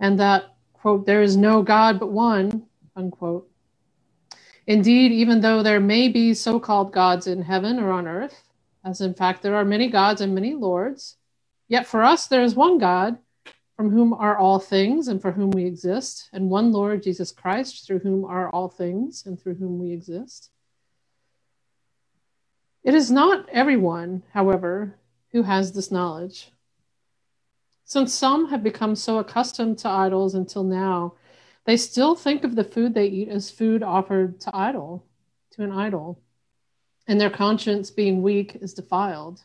and that, quote, there is no God but one, unquote. Indeed, even though there may be so called gods in heaven or on earth, as in fact there are many gods and many lords, yet for us there is one God from whom are all things and for whom we exist, and one Lord Jesus Christ, through whom are all things and through whom we exist. It is not everyone, however, who has this knowledge. Since some have become so accustomed to idols until now, they still think of the food they eat as food offered to idol, to an idol, and their conscience being weak is defiled.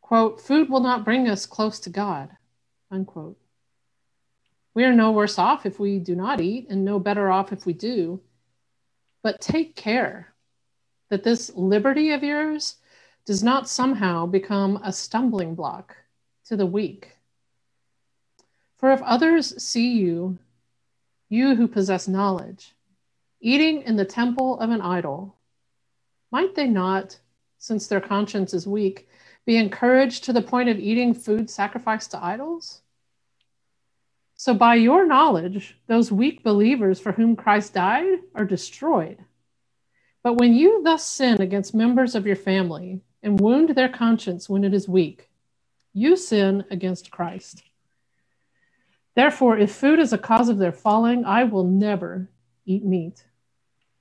Quote, food will not bring us close to God unquote. We are no worse off if we do not eat, and no better off if we do. But take care that this liberty of yours does not somehow become a stumbling block to the weak. For if others see you, you who possess knowledge, eating in the temple of an idol, might they not, since their conscience is weak, be encouraged to the point of eating food sacrificed to idols? So, by your knowledge, those weak believers for whom Christ died are destroyed. But when you thus sin against members of your family and wound their conscience when it is weak, you sin against Christ. Therefore, if food is a cause of their falling, I will never eat meat,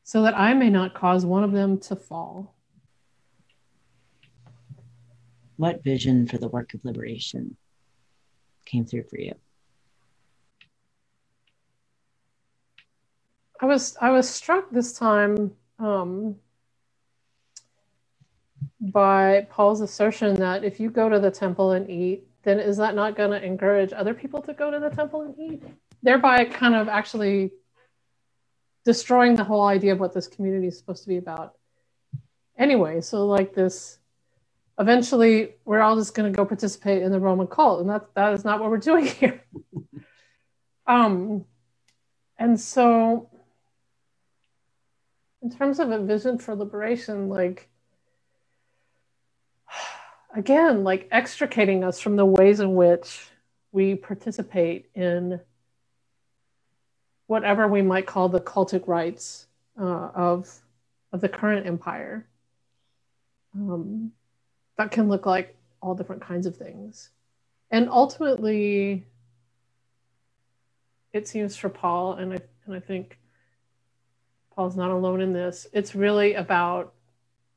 so that I may not cause one of them to fall. what vision for the work of liberation came through for you? I was I was struck this time um, by Paul's assertion that if you go to the temple and eat, then is that not going to encourage other people to go to the temple and eat? Thereby, kind of actually destroying the whole idea of what this community is supposed to be about. Anyway, so like this eventually we're all just going to go participate in the Roman cult, and that that is not what we're doing here. um, and so, in terms of a vision for liberation, like again, like extricating us from the ways in which we participate in whatever we might call the cultic rites uh, of of the current empire. Um, that can look like all different kinds of things. And ultimately, it seems for Paul, and I, and I think Paul's not alone in this, it's really about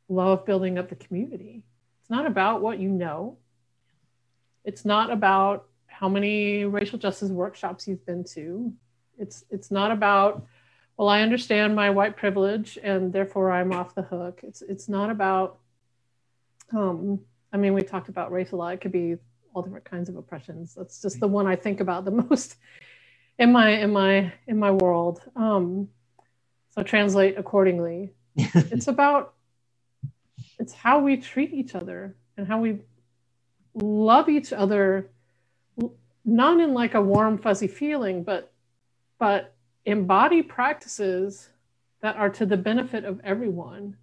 love building up the community. It's not about what you know, it's not about how many racial justice workshops you've been to. It's, it's not about, well, I understand my white privilege and therefore I'm off the hook. It's, it's not about um, I mean, we talked about race a lot. It could be all different kinds of oppressions. That's just the one I think about the most in my in my in my world. Um, so translate accordingly. it's about it's how we treat each other and how we love each other, not in like a warm fuzzy feeling, but but embody practices that are to the benefit of everyone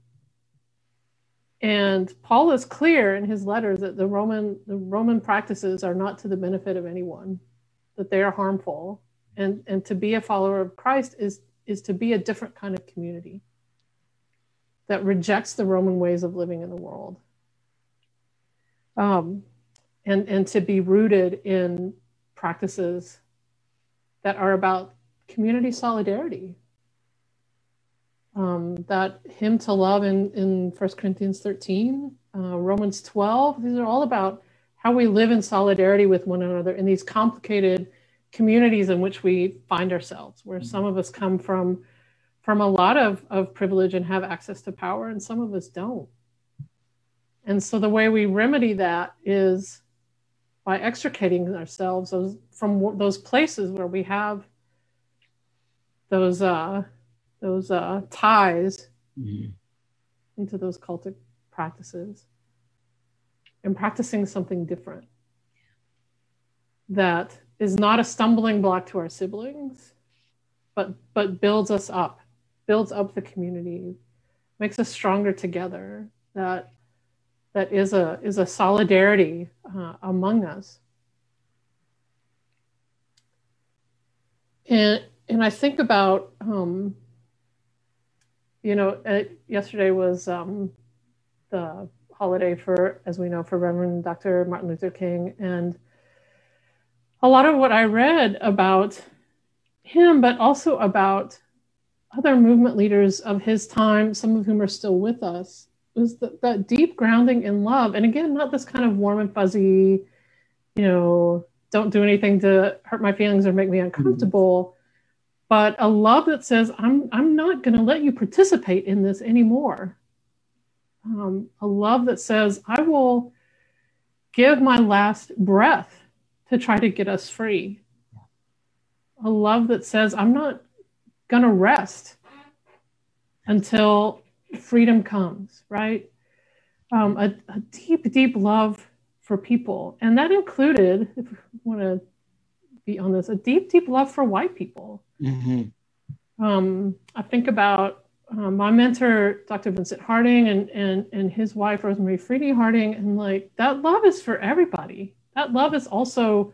and Paul is clear in his letters that the Roman the Roman practices are not to the benefit of anyone, that they are harmful. And, and to be a follower of Christ is, is to be a different kind of community that rejects the Roman ways of living in the world. Um, and, and to be rooted in practices that are about community solidarity, um, that hymn to love in, in 1 Corinthians 13, uh, Romans 12. These are all about how we live in solidarity with one another in these complicated communities in which we find ourselves, where some of us come from from a lot of, of privilege and have access to power, and some of us don't. And so the way we remedy that is by extricating ourselves from those places where we have those uh, those uh, ties mm-hmm. into those cultic practices and practicing something different that is not a stumbling block to our siblings but but builds us up builds up the community makes us stronger together that that is a is a solidarity uh, among us. And and i think about um, you know uh, yesterday was um, the holiday for as we know for reverend dr martin luther king and a lot of what i read about him but also about other movement leaders of his time some of whom are still with us was the, that deep grounding in love. And again, not this kind of warm and fuzzy, you know, don't do anything to hurt my feelings or make me uncomfortable, mm-hmm. but a love that says, I'm, I'm not going to let you participate in this anymore. Um, a love that says, I will give my last breath to try to get us free. A love that says, I'm not going to rest until freedom comes, right? Um, a, a, deep, deep love for people. And that included, if you want to be on this, a deep, deep love for white people. Mm-hmm. Um, I think about uh, my mentor, Dr. Vincent Harding, and, and, and his wife, Rosemarie Freeney Harding. And like that love is for everybody. That love is also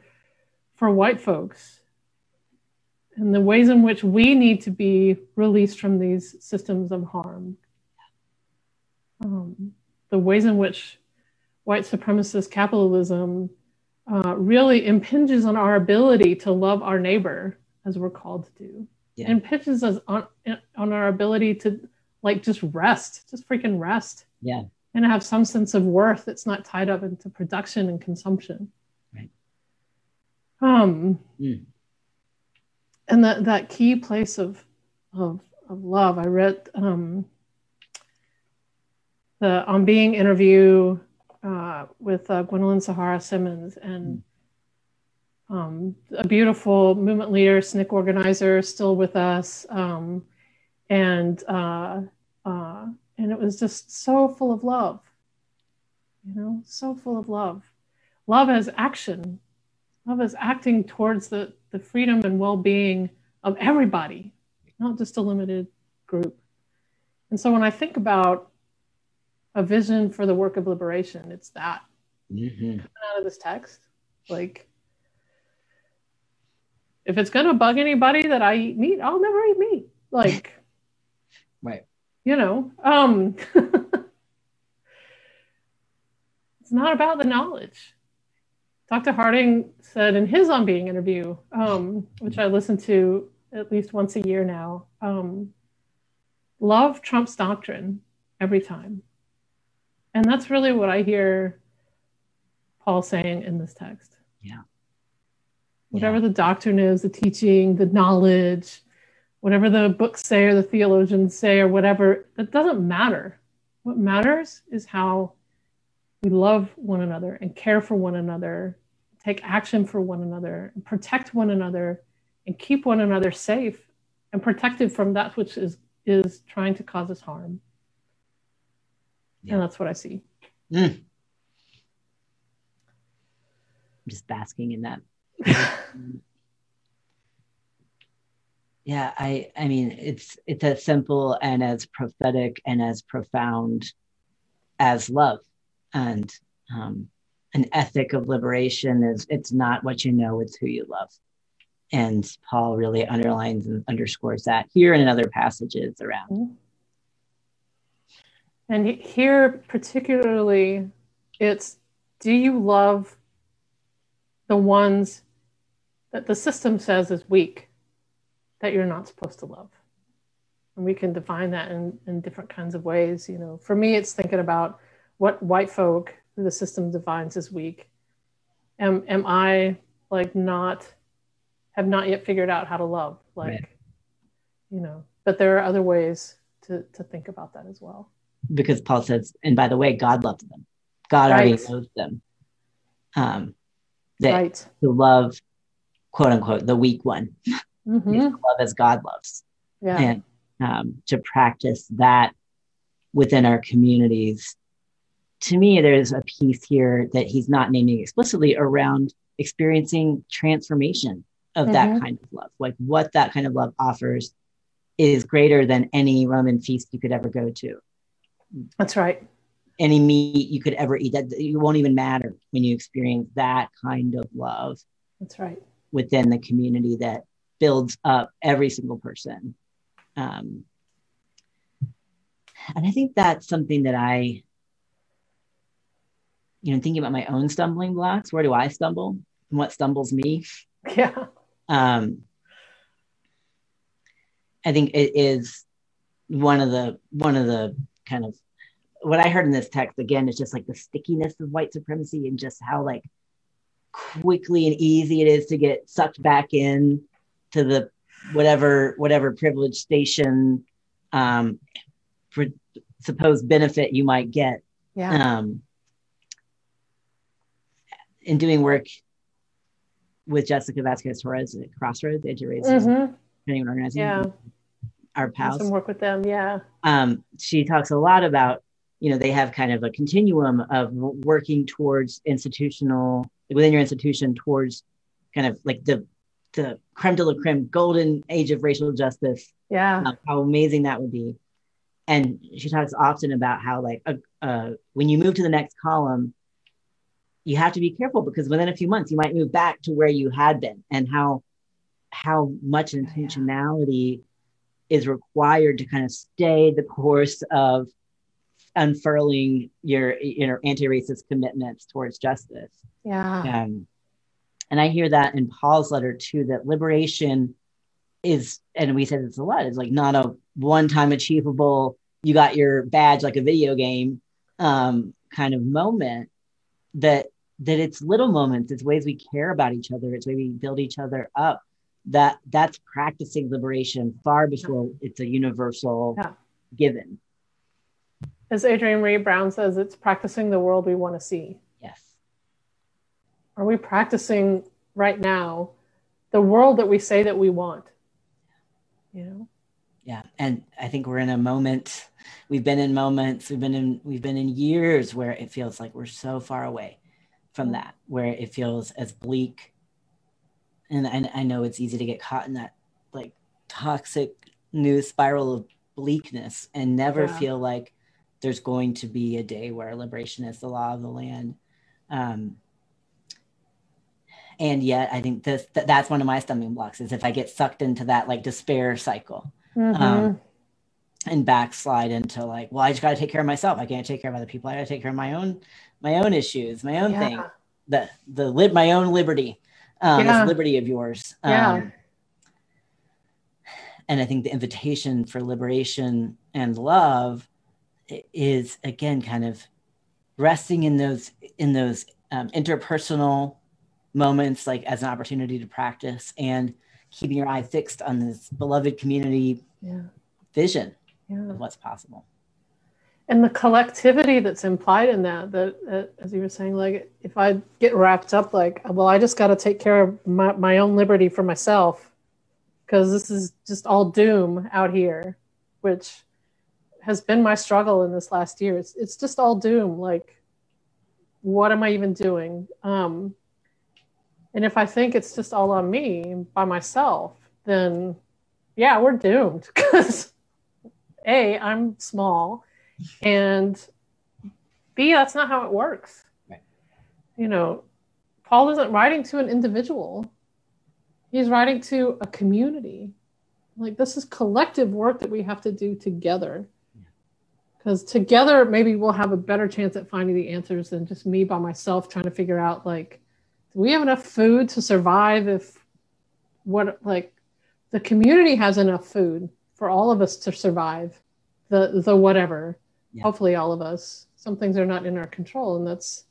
for white folks and the ways in which we need to be released from these systems of harm um, the ways in which white supremacist capitalism uh, really impinges on our ability to love our neighbor as we're called to do. Yeah. Impinges us on, on our ability to like just rest, just freaking rest. Yeah. And have some sense of worth that's not tied up into production and consumption. Right. Um, mm. And that, that key place of, of, of love, I read um, the On Being interview uh, with uh, Gwendolyn Zoharah Simmons and um, a beautiful movement leader, SNCC organizer, still with us. Um, and uh, uh, and it was just so full of love, you know, so full of love. Love as action, love as acting towards the, the freedom and well being of everybody, not just a limited group. And so when I think about a vision for the work of liberation. It's that mm-hmm. out of this text. Like, if it's gonna bug anybody that I eat meat, I'll never eat meat. Like, right? You know, um, it's not about the knowledge. Dr. Harding said in his On Being interview, um, which I listen to at least once a year now, um, love trumps doctrine every time. And that's really what I hear Paul saying in this text. Yeah. Whatever yeah. the doctrine is, the teaching, the knowledge, whatever the books say or the theologians say or whatever, that doesn't matter. What matters is how we love one another and care for one another, take action for one another, and protect one another, and keep one another safe and protected from that which is, is trying to cause us harm. Yeah. And that's what I see. Mm. I'm just basking in that. yeah, I I mean it's it's as simple and as prophetic and as profound as love. And um, an ethic of liberation is it's not what you know, it's who you love. And Paul really underlines and underscores that here and in other passages around. Mm-hmm and here, particularly, it's do you love the ones that the system says is weak, that you're not supposed to love? And we can define that in, in different kinds of ways. You know, for me, it's thinking about what white folk the system defines as weak. Am, am I like not, have not yet figured out how to love? Like, right. you know, but there are other ways to, to think about that as well because Paul says, and by the way, God loves them. God Right. already knows them. Um, that right. to love, quote unquote, the weak one, hmm love as God loves, Yeah. and um, to practice that within our communities. To me, there's a piece here that he's not naming explicitly around experiencing transformation of that Mhm. kind of love. Like what that kind of love offers is greater than any Roman feast you could ever go to. That's right. any meat you could ever eat that it won't even matter when you experience that kind of love That's right. within the community that builds up every single person um, and i think that's something that i you know thinking about my own stumbling blocks where do i stumble and what stumbles me Yeah. um, I think it is one of the one of the kind of what I heard in this text again is just like the stickiness of white supremacy and just how like quickly and easy it is to get sucked back in to the whatever whatever privileged station um, for supposed benefit you might get Yeah. um, in doing work with Jessica Vasquez Torres at Crossroads Anti-Racism hmm Training Organizing, Yeah. our pals. Some work with them. Yeah. Um, she talks a lot about, you know, they have kind of a continuum of working towards institutional within your institution towards kind of like the the creme de la creme golden age of racial justice Yeah. um, how amazing that would be. And she talks often about how, like, uh, uh, when you move to the next column, you have to be careful because within a few months you might move back to where you had been, and how how much intentionality is required to kind of stay the course of unfurling your you know anti-racist commitments towards justice. Yeah. Um, and I hear that in Paul's letter too, that liberation is, and we said this a lot, is like not a one time achievable, you got your badge like a video game um, kind of moment, that that it's little moments, it's ways we care about each other, it's way we build each other up. That that's practicing liberation far before it's a universal Yeah. given. As Adrienne Maree Brown says, it's practicing the world we want to see. Yes. Are we practicing right now the world that we say that we want? You know? yeah and i think we're in a moment we've been in moments we've been in we've been in years where it feels like we're so far away from that where it feels as bleak and I, I know it's easy to get caught in that like toxic news spiral of bleakness and never Yeah. feel like there's going to be a day where liberation is the law of the land um, and yet i think this that, that's one of my stumbling blocks is if i get sucked into that like despair cycle Mhm. um, and backslide into like, well, I just got to take care of myself. I can't take care of other people. I got to take care of my own, my own issues, my own Yeah. thing, the the lib, my own liberty, um, Yeah. this liberty of yours. Yeah. Um, and I think the invitation for liberation and love is again kind of resting in those in those um, interpersonal moments, like as an opportunity to practice and keeping your eye fixed on this beloved community Yeah. vision Yeah. of what's possible. and the collectivity that's implied in that that uh, as you were saying like if i get wrapped up like well i just got to take care of my, my own liberty for myself because this is just all doom out here which has been my struggle in this last year it's, it's just all doom like what am i even doing um and if i think it's just all on me by myself then yeah we're doomed because a i'm small and b that's not how it works. Right. you know paul isn't writing to an individual. He's writing to a community. Like this is collective work that we have to do together. Because together maybe we'll have a better chance at finding the answers than just me by myself trying to figure out like do we have enough food to survive if what like the community has enough food for all of us to survive the the whatever Yeah. hopefully all of us some things are not in our control and that's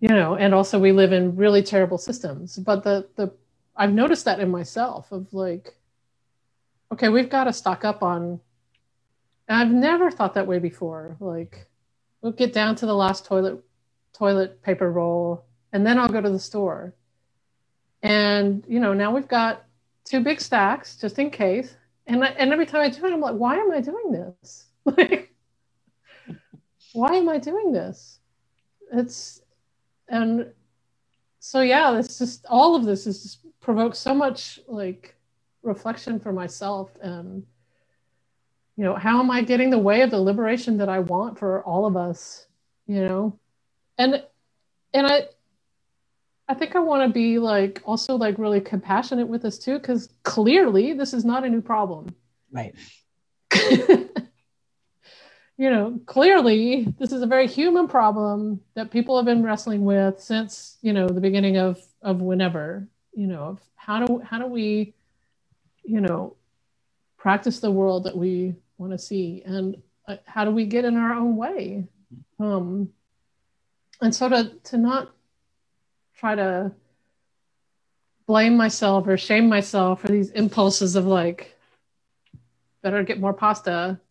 you know and also we live in really terrible systems but the the i've noticed that in myself of like okay we've got to stock up on i've never thought that way before like we'll get down to the last toilet toilet paper roll, and then I'll go to the store. And you know, now we've got two big stacks just in case. And I, and every time I do it, I'm like, why am I doing this? Like, why am I doing this? It's and so yeah, it's just all of this is just provokes so much like reflection for myself and you know how am i getting the way of the liberation that i want for all of us you know and and i i think i want to be like also like really compassionate with this too because clearly this is not a new problem. Right. You know clearly this is a very human problem that people have been wrestling with since you know the beginning of of whenever you know of how do how do we you know practice the world that we want to see and uh, how do we get in our own way? Um and so to to not try to blame myself or shame myself for these impulses of like better get more pasta.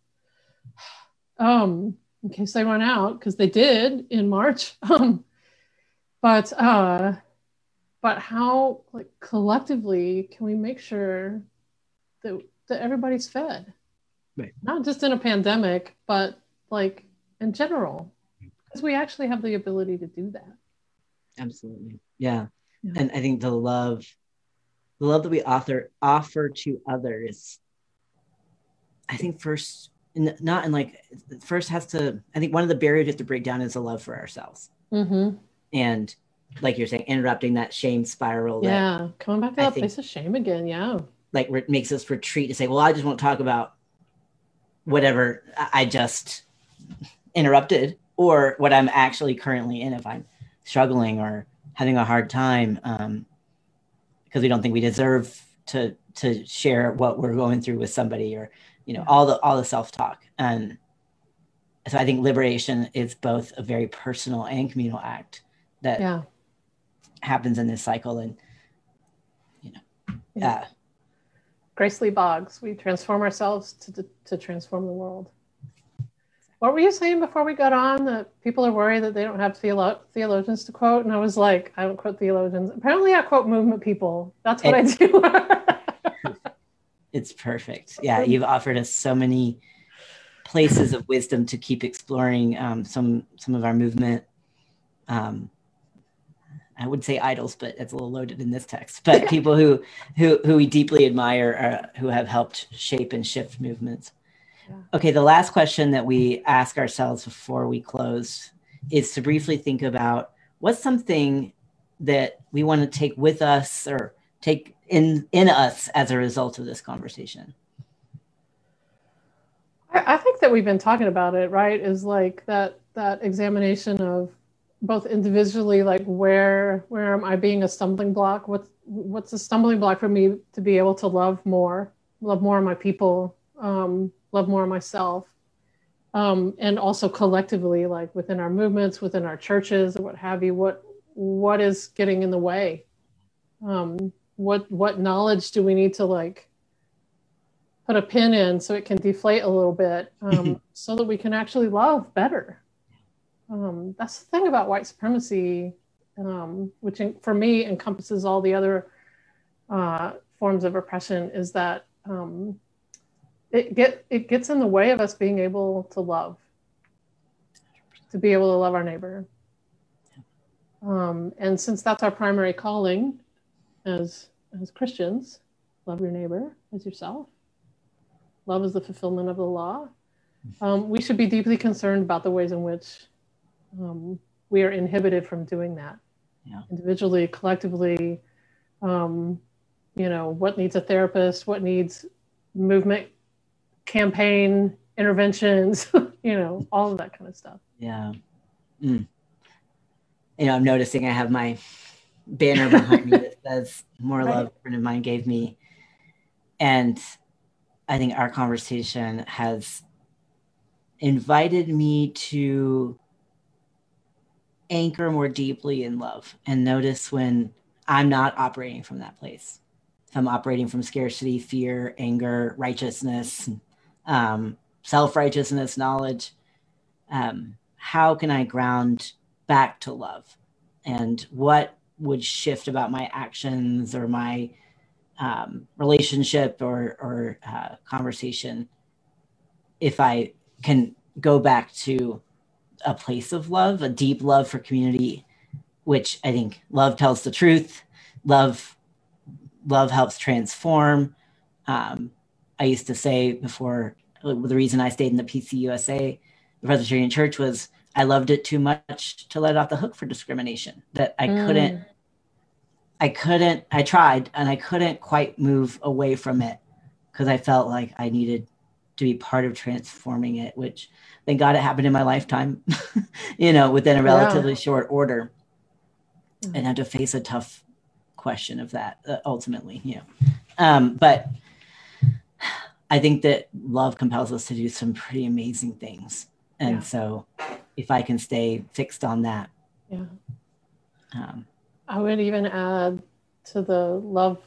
Um in case they run out because they did in march. Um but uh but how like collectively can we make sure that that everybody's fed? Right. Not just in a pandemic but like in general. Because we actually have the ability to do that absolutely yeah. yeah. and i think the love the love that we author offer to others i think first in, not in like first has to i think one of the barriers you have to break down is the love for ourselves mm-hmm. and like you're saying interrupting that shame spiral yeah coming back to that place of shame again yeah like re- makes us retreat to say well i just won't talk about whatever i just interrupted or what i'm actually currently in if i'm struggling or having a hard time um, because we don't think we deserve to to share what we're going through with somebody or you know all the all the self-talk and so i think liberation is both a very personal and communal act that yeah. happens in this cycle and you know yeah. Uh, Grace Lee Boggs, we transform ourselves to, to transform the world. What were you saying before we got on that people are worried that they don't have theolo- theologians to quote? And I was like, I don't quote theologians. Apparently, I quote movement people. That's what it, I do. it's perfect. Yeah, you've offered us so many places of wisdom to keep exploring um, some some of our movement um, I would say idols, but it's a little loaded in this text. But people who who who we deeply admire, uh, who have helped shape and shift movements. Okay, the last question that we ask ourselves before we close is to briefly think about what's something that we want to take with us or take in in us as a result of this conversation. I, I think that we've been talking about it, right? Is like that that examination of both individually like where where am i being a stumbling block what's what's a stumbling block for me to be able to love more love more of my people um, love more myself um, and also collectively like within our movements within our churches or what have you what what is getting in the way? Um, what what knowledge do we need to like put a pin in so it can deflate a little bit um, so that we can actually love better? Um, that's the thing about white supremacy, um, which in, for me encompasses all the other uh, forms of oppression, is that um, it get it gets in the way of us being able to love, to be able to love our neighbor. Um, and since that's our primary calling, as as Christians, love your neighbor as yourself. Love is the fulfillment of the law. Um, we should be deeply concerned about the ways in which um, we are inhibited from doing that yeah. individually, collectively. Um, you know, what needs a therapist, what needs movement, campaign interventions, you know, all of that kind of stuff. Yeah. Mm. You know, I'm noticing I have my banner behind me that says more right. love a friend of mine gave me. And I think our conversation has invited me to anchor more deeply in love and notice when I'm not operating from that place. I'm operating from scarcity, fear, anger, righteousness, um, self righteousness, knowledge. Um, how can I ground back to love? And what would shift about my actions or my um, relationship or, or uh, conversation if I can go back to a place of love, a deep love for community, which I think love tells the truth. Love, love helps transform. Um, I used to say before the reason I stayed in the PCUSA, the Presbyterian Church, was I loved it too much to let off the hook for discrimination. That I mm. couldn't, I couldn't. I tried and I couldn't quite move away from it because I felt like I needed to be part of transforming it. Which, thank God, it happened in my lifetime. you know, within a relatively yeah. short order, mm. and had to face a tough question of that uh, ultimately. You know, um, but I think that love compels us to do some pretty amazing things. And yeah. so if I can stay fixed on that. Yeah. Um, I would even add to the love,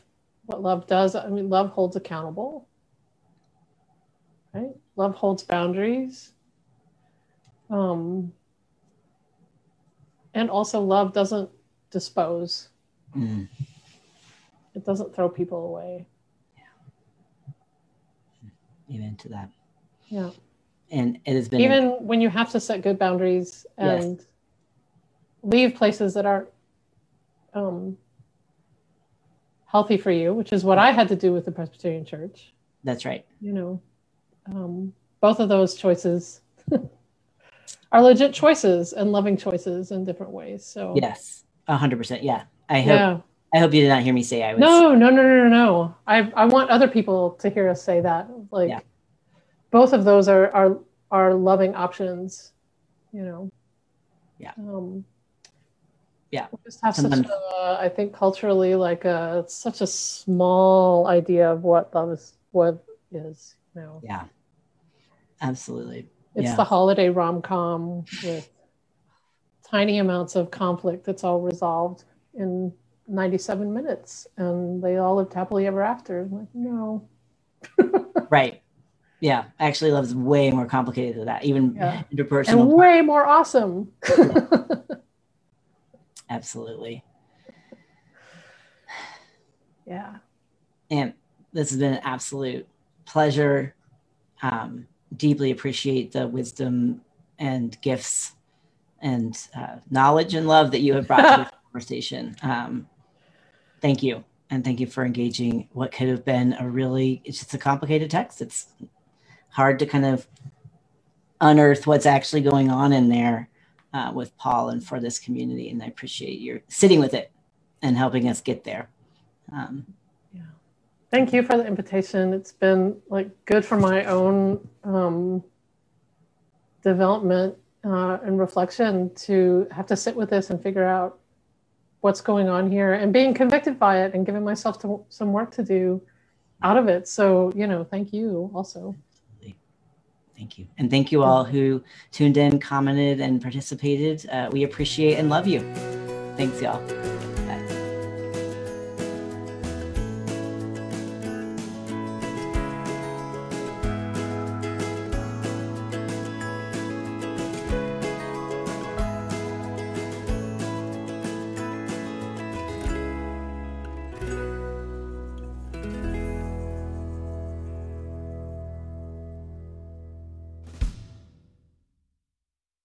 what love does. I mean, love holds accountable, right? Love holds boundaries. Um, and also, love doesn't dispose, mm. it doesn't throw people away amen to that. Yeah. And it has been even when you have to set good boundaries and yes. leave places that aren't um, healthy for you which is what i had to do with the presbyterian church. That's right. You know um, both of those choices are legit choices and loving choices in different ways. So yes. 100% yeah. I hope yeah. I hope you did not hear me say I was. No, no, no, no, no. I I want other people to hear us say that. Like, yeah. both of those are are are loving options. You know. Yeah. Um, yeah. We just have Sometimes. such a, I think culturally, like a it's such a small idea of what love is. What is you know. Yeah. Absolutely. It's yeah. the holiday rom com with tiny amounts of conflict that's all resolved in 97 minutes and they all lived happily ever after. I'm like, no. right. Yeah. Actually, love's way more complicated than that, even yeah. interpersonal. And way more awesome. Absolutely. Yeah. And this has been an absolute pleasure. Um, deeply appreciate the wisdom and gifts and uh, knowledge and love that you have brought to the conversation. Um, thank you. And thank you for engaging what could have been a really, it's just a complicated text. It's hard to kind of unearth what's actually going on in there uh, with Paul and for this community. And I appreciate your sitting with it and helping us get there. Um, yeah. Thank you for the invitation. It's been like good for my own um, development uh, and reflection to have to sit with this and figure out what's going on here and being convicted by it and giving myself to, some work to do out of it. So, you know, thank you also. Thank you. And thank you all who tuned in, commented, and participated. Uh, we appreciate and love you. Thanks, y'all.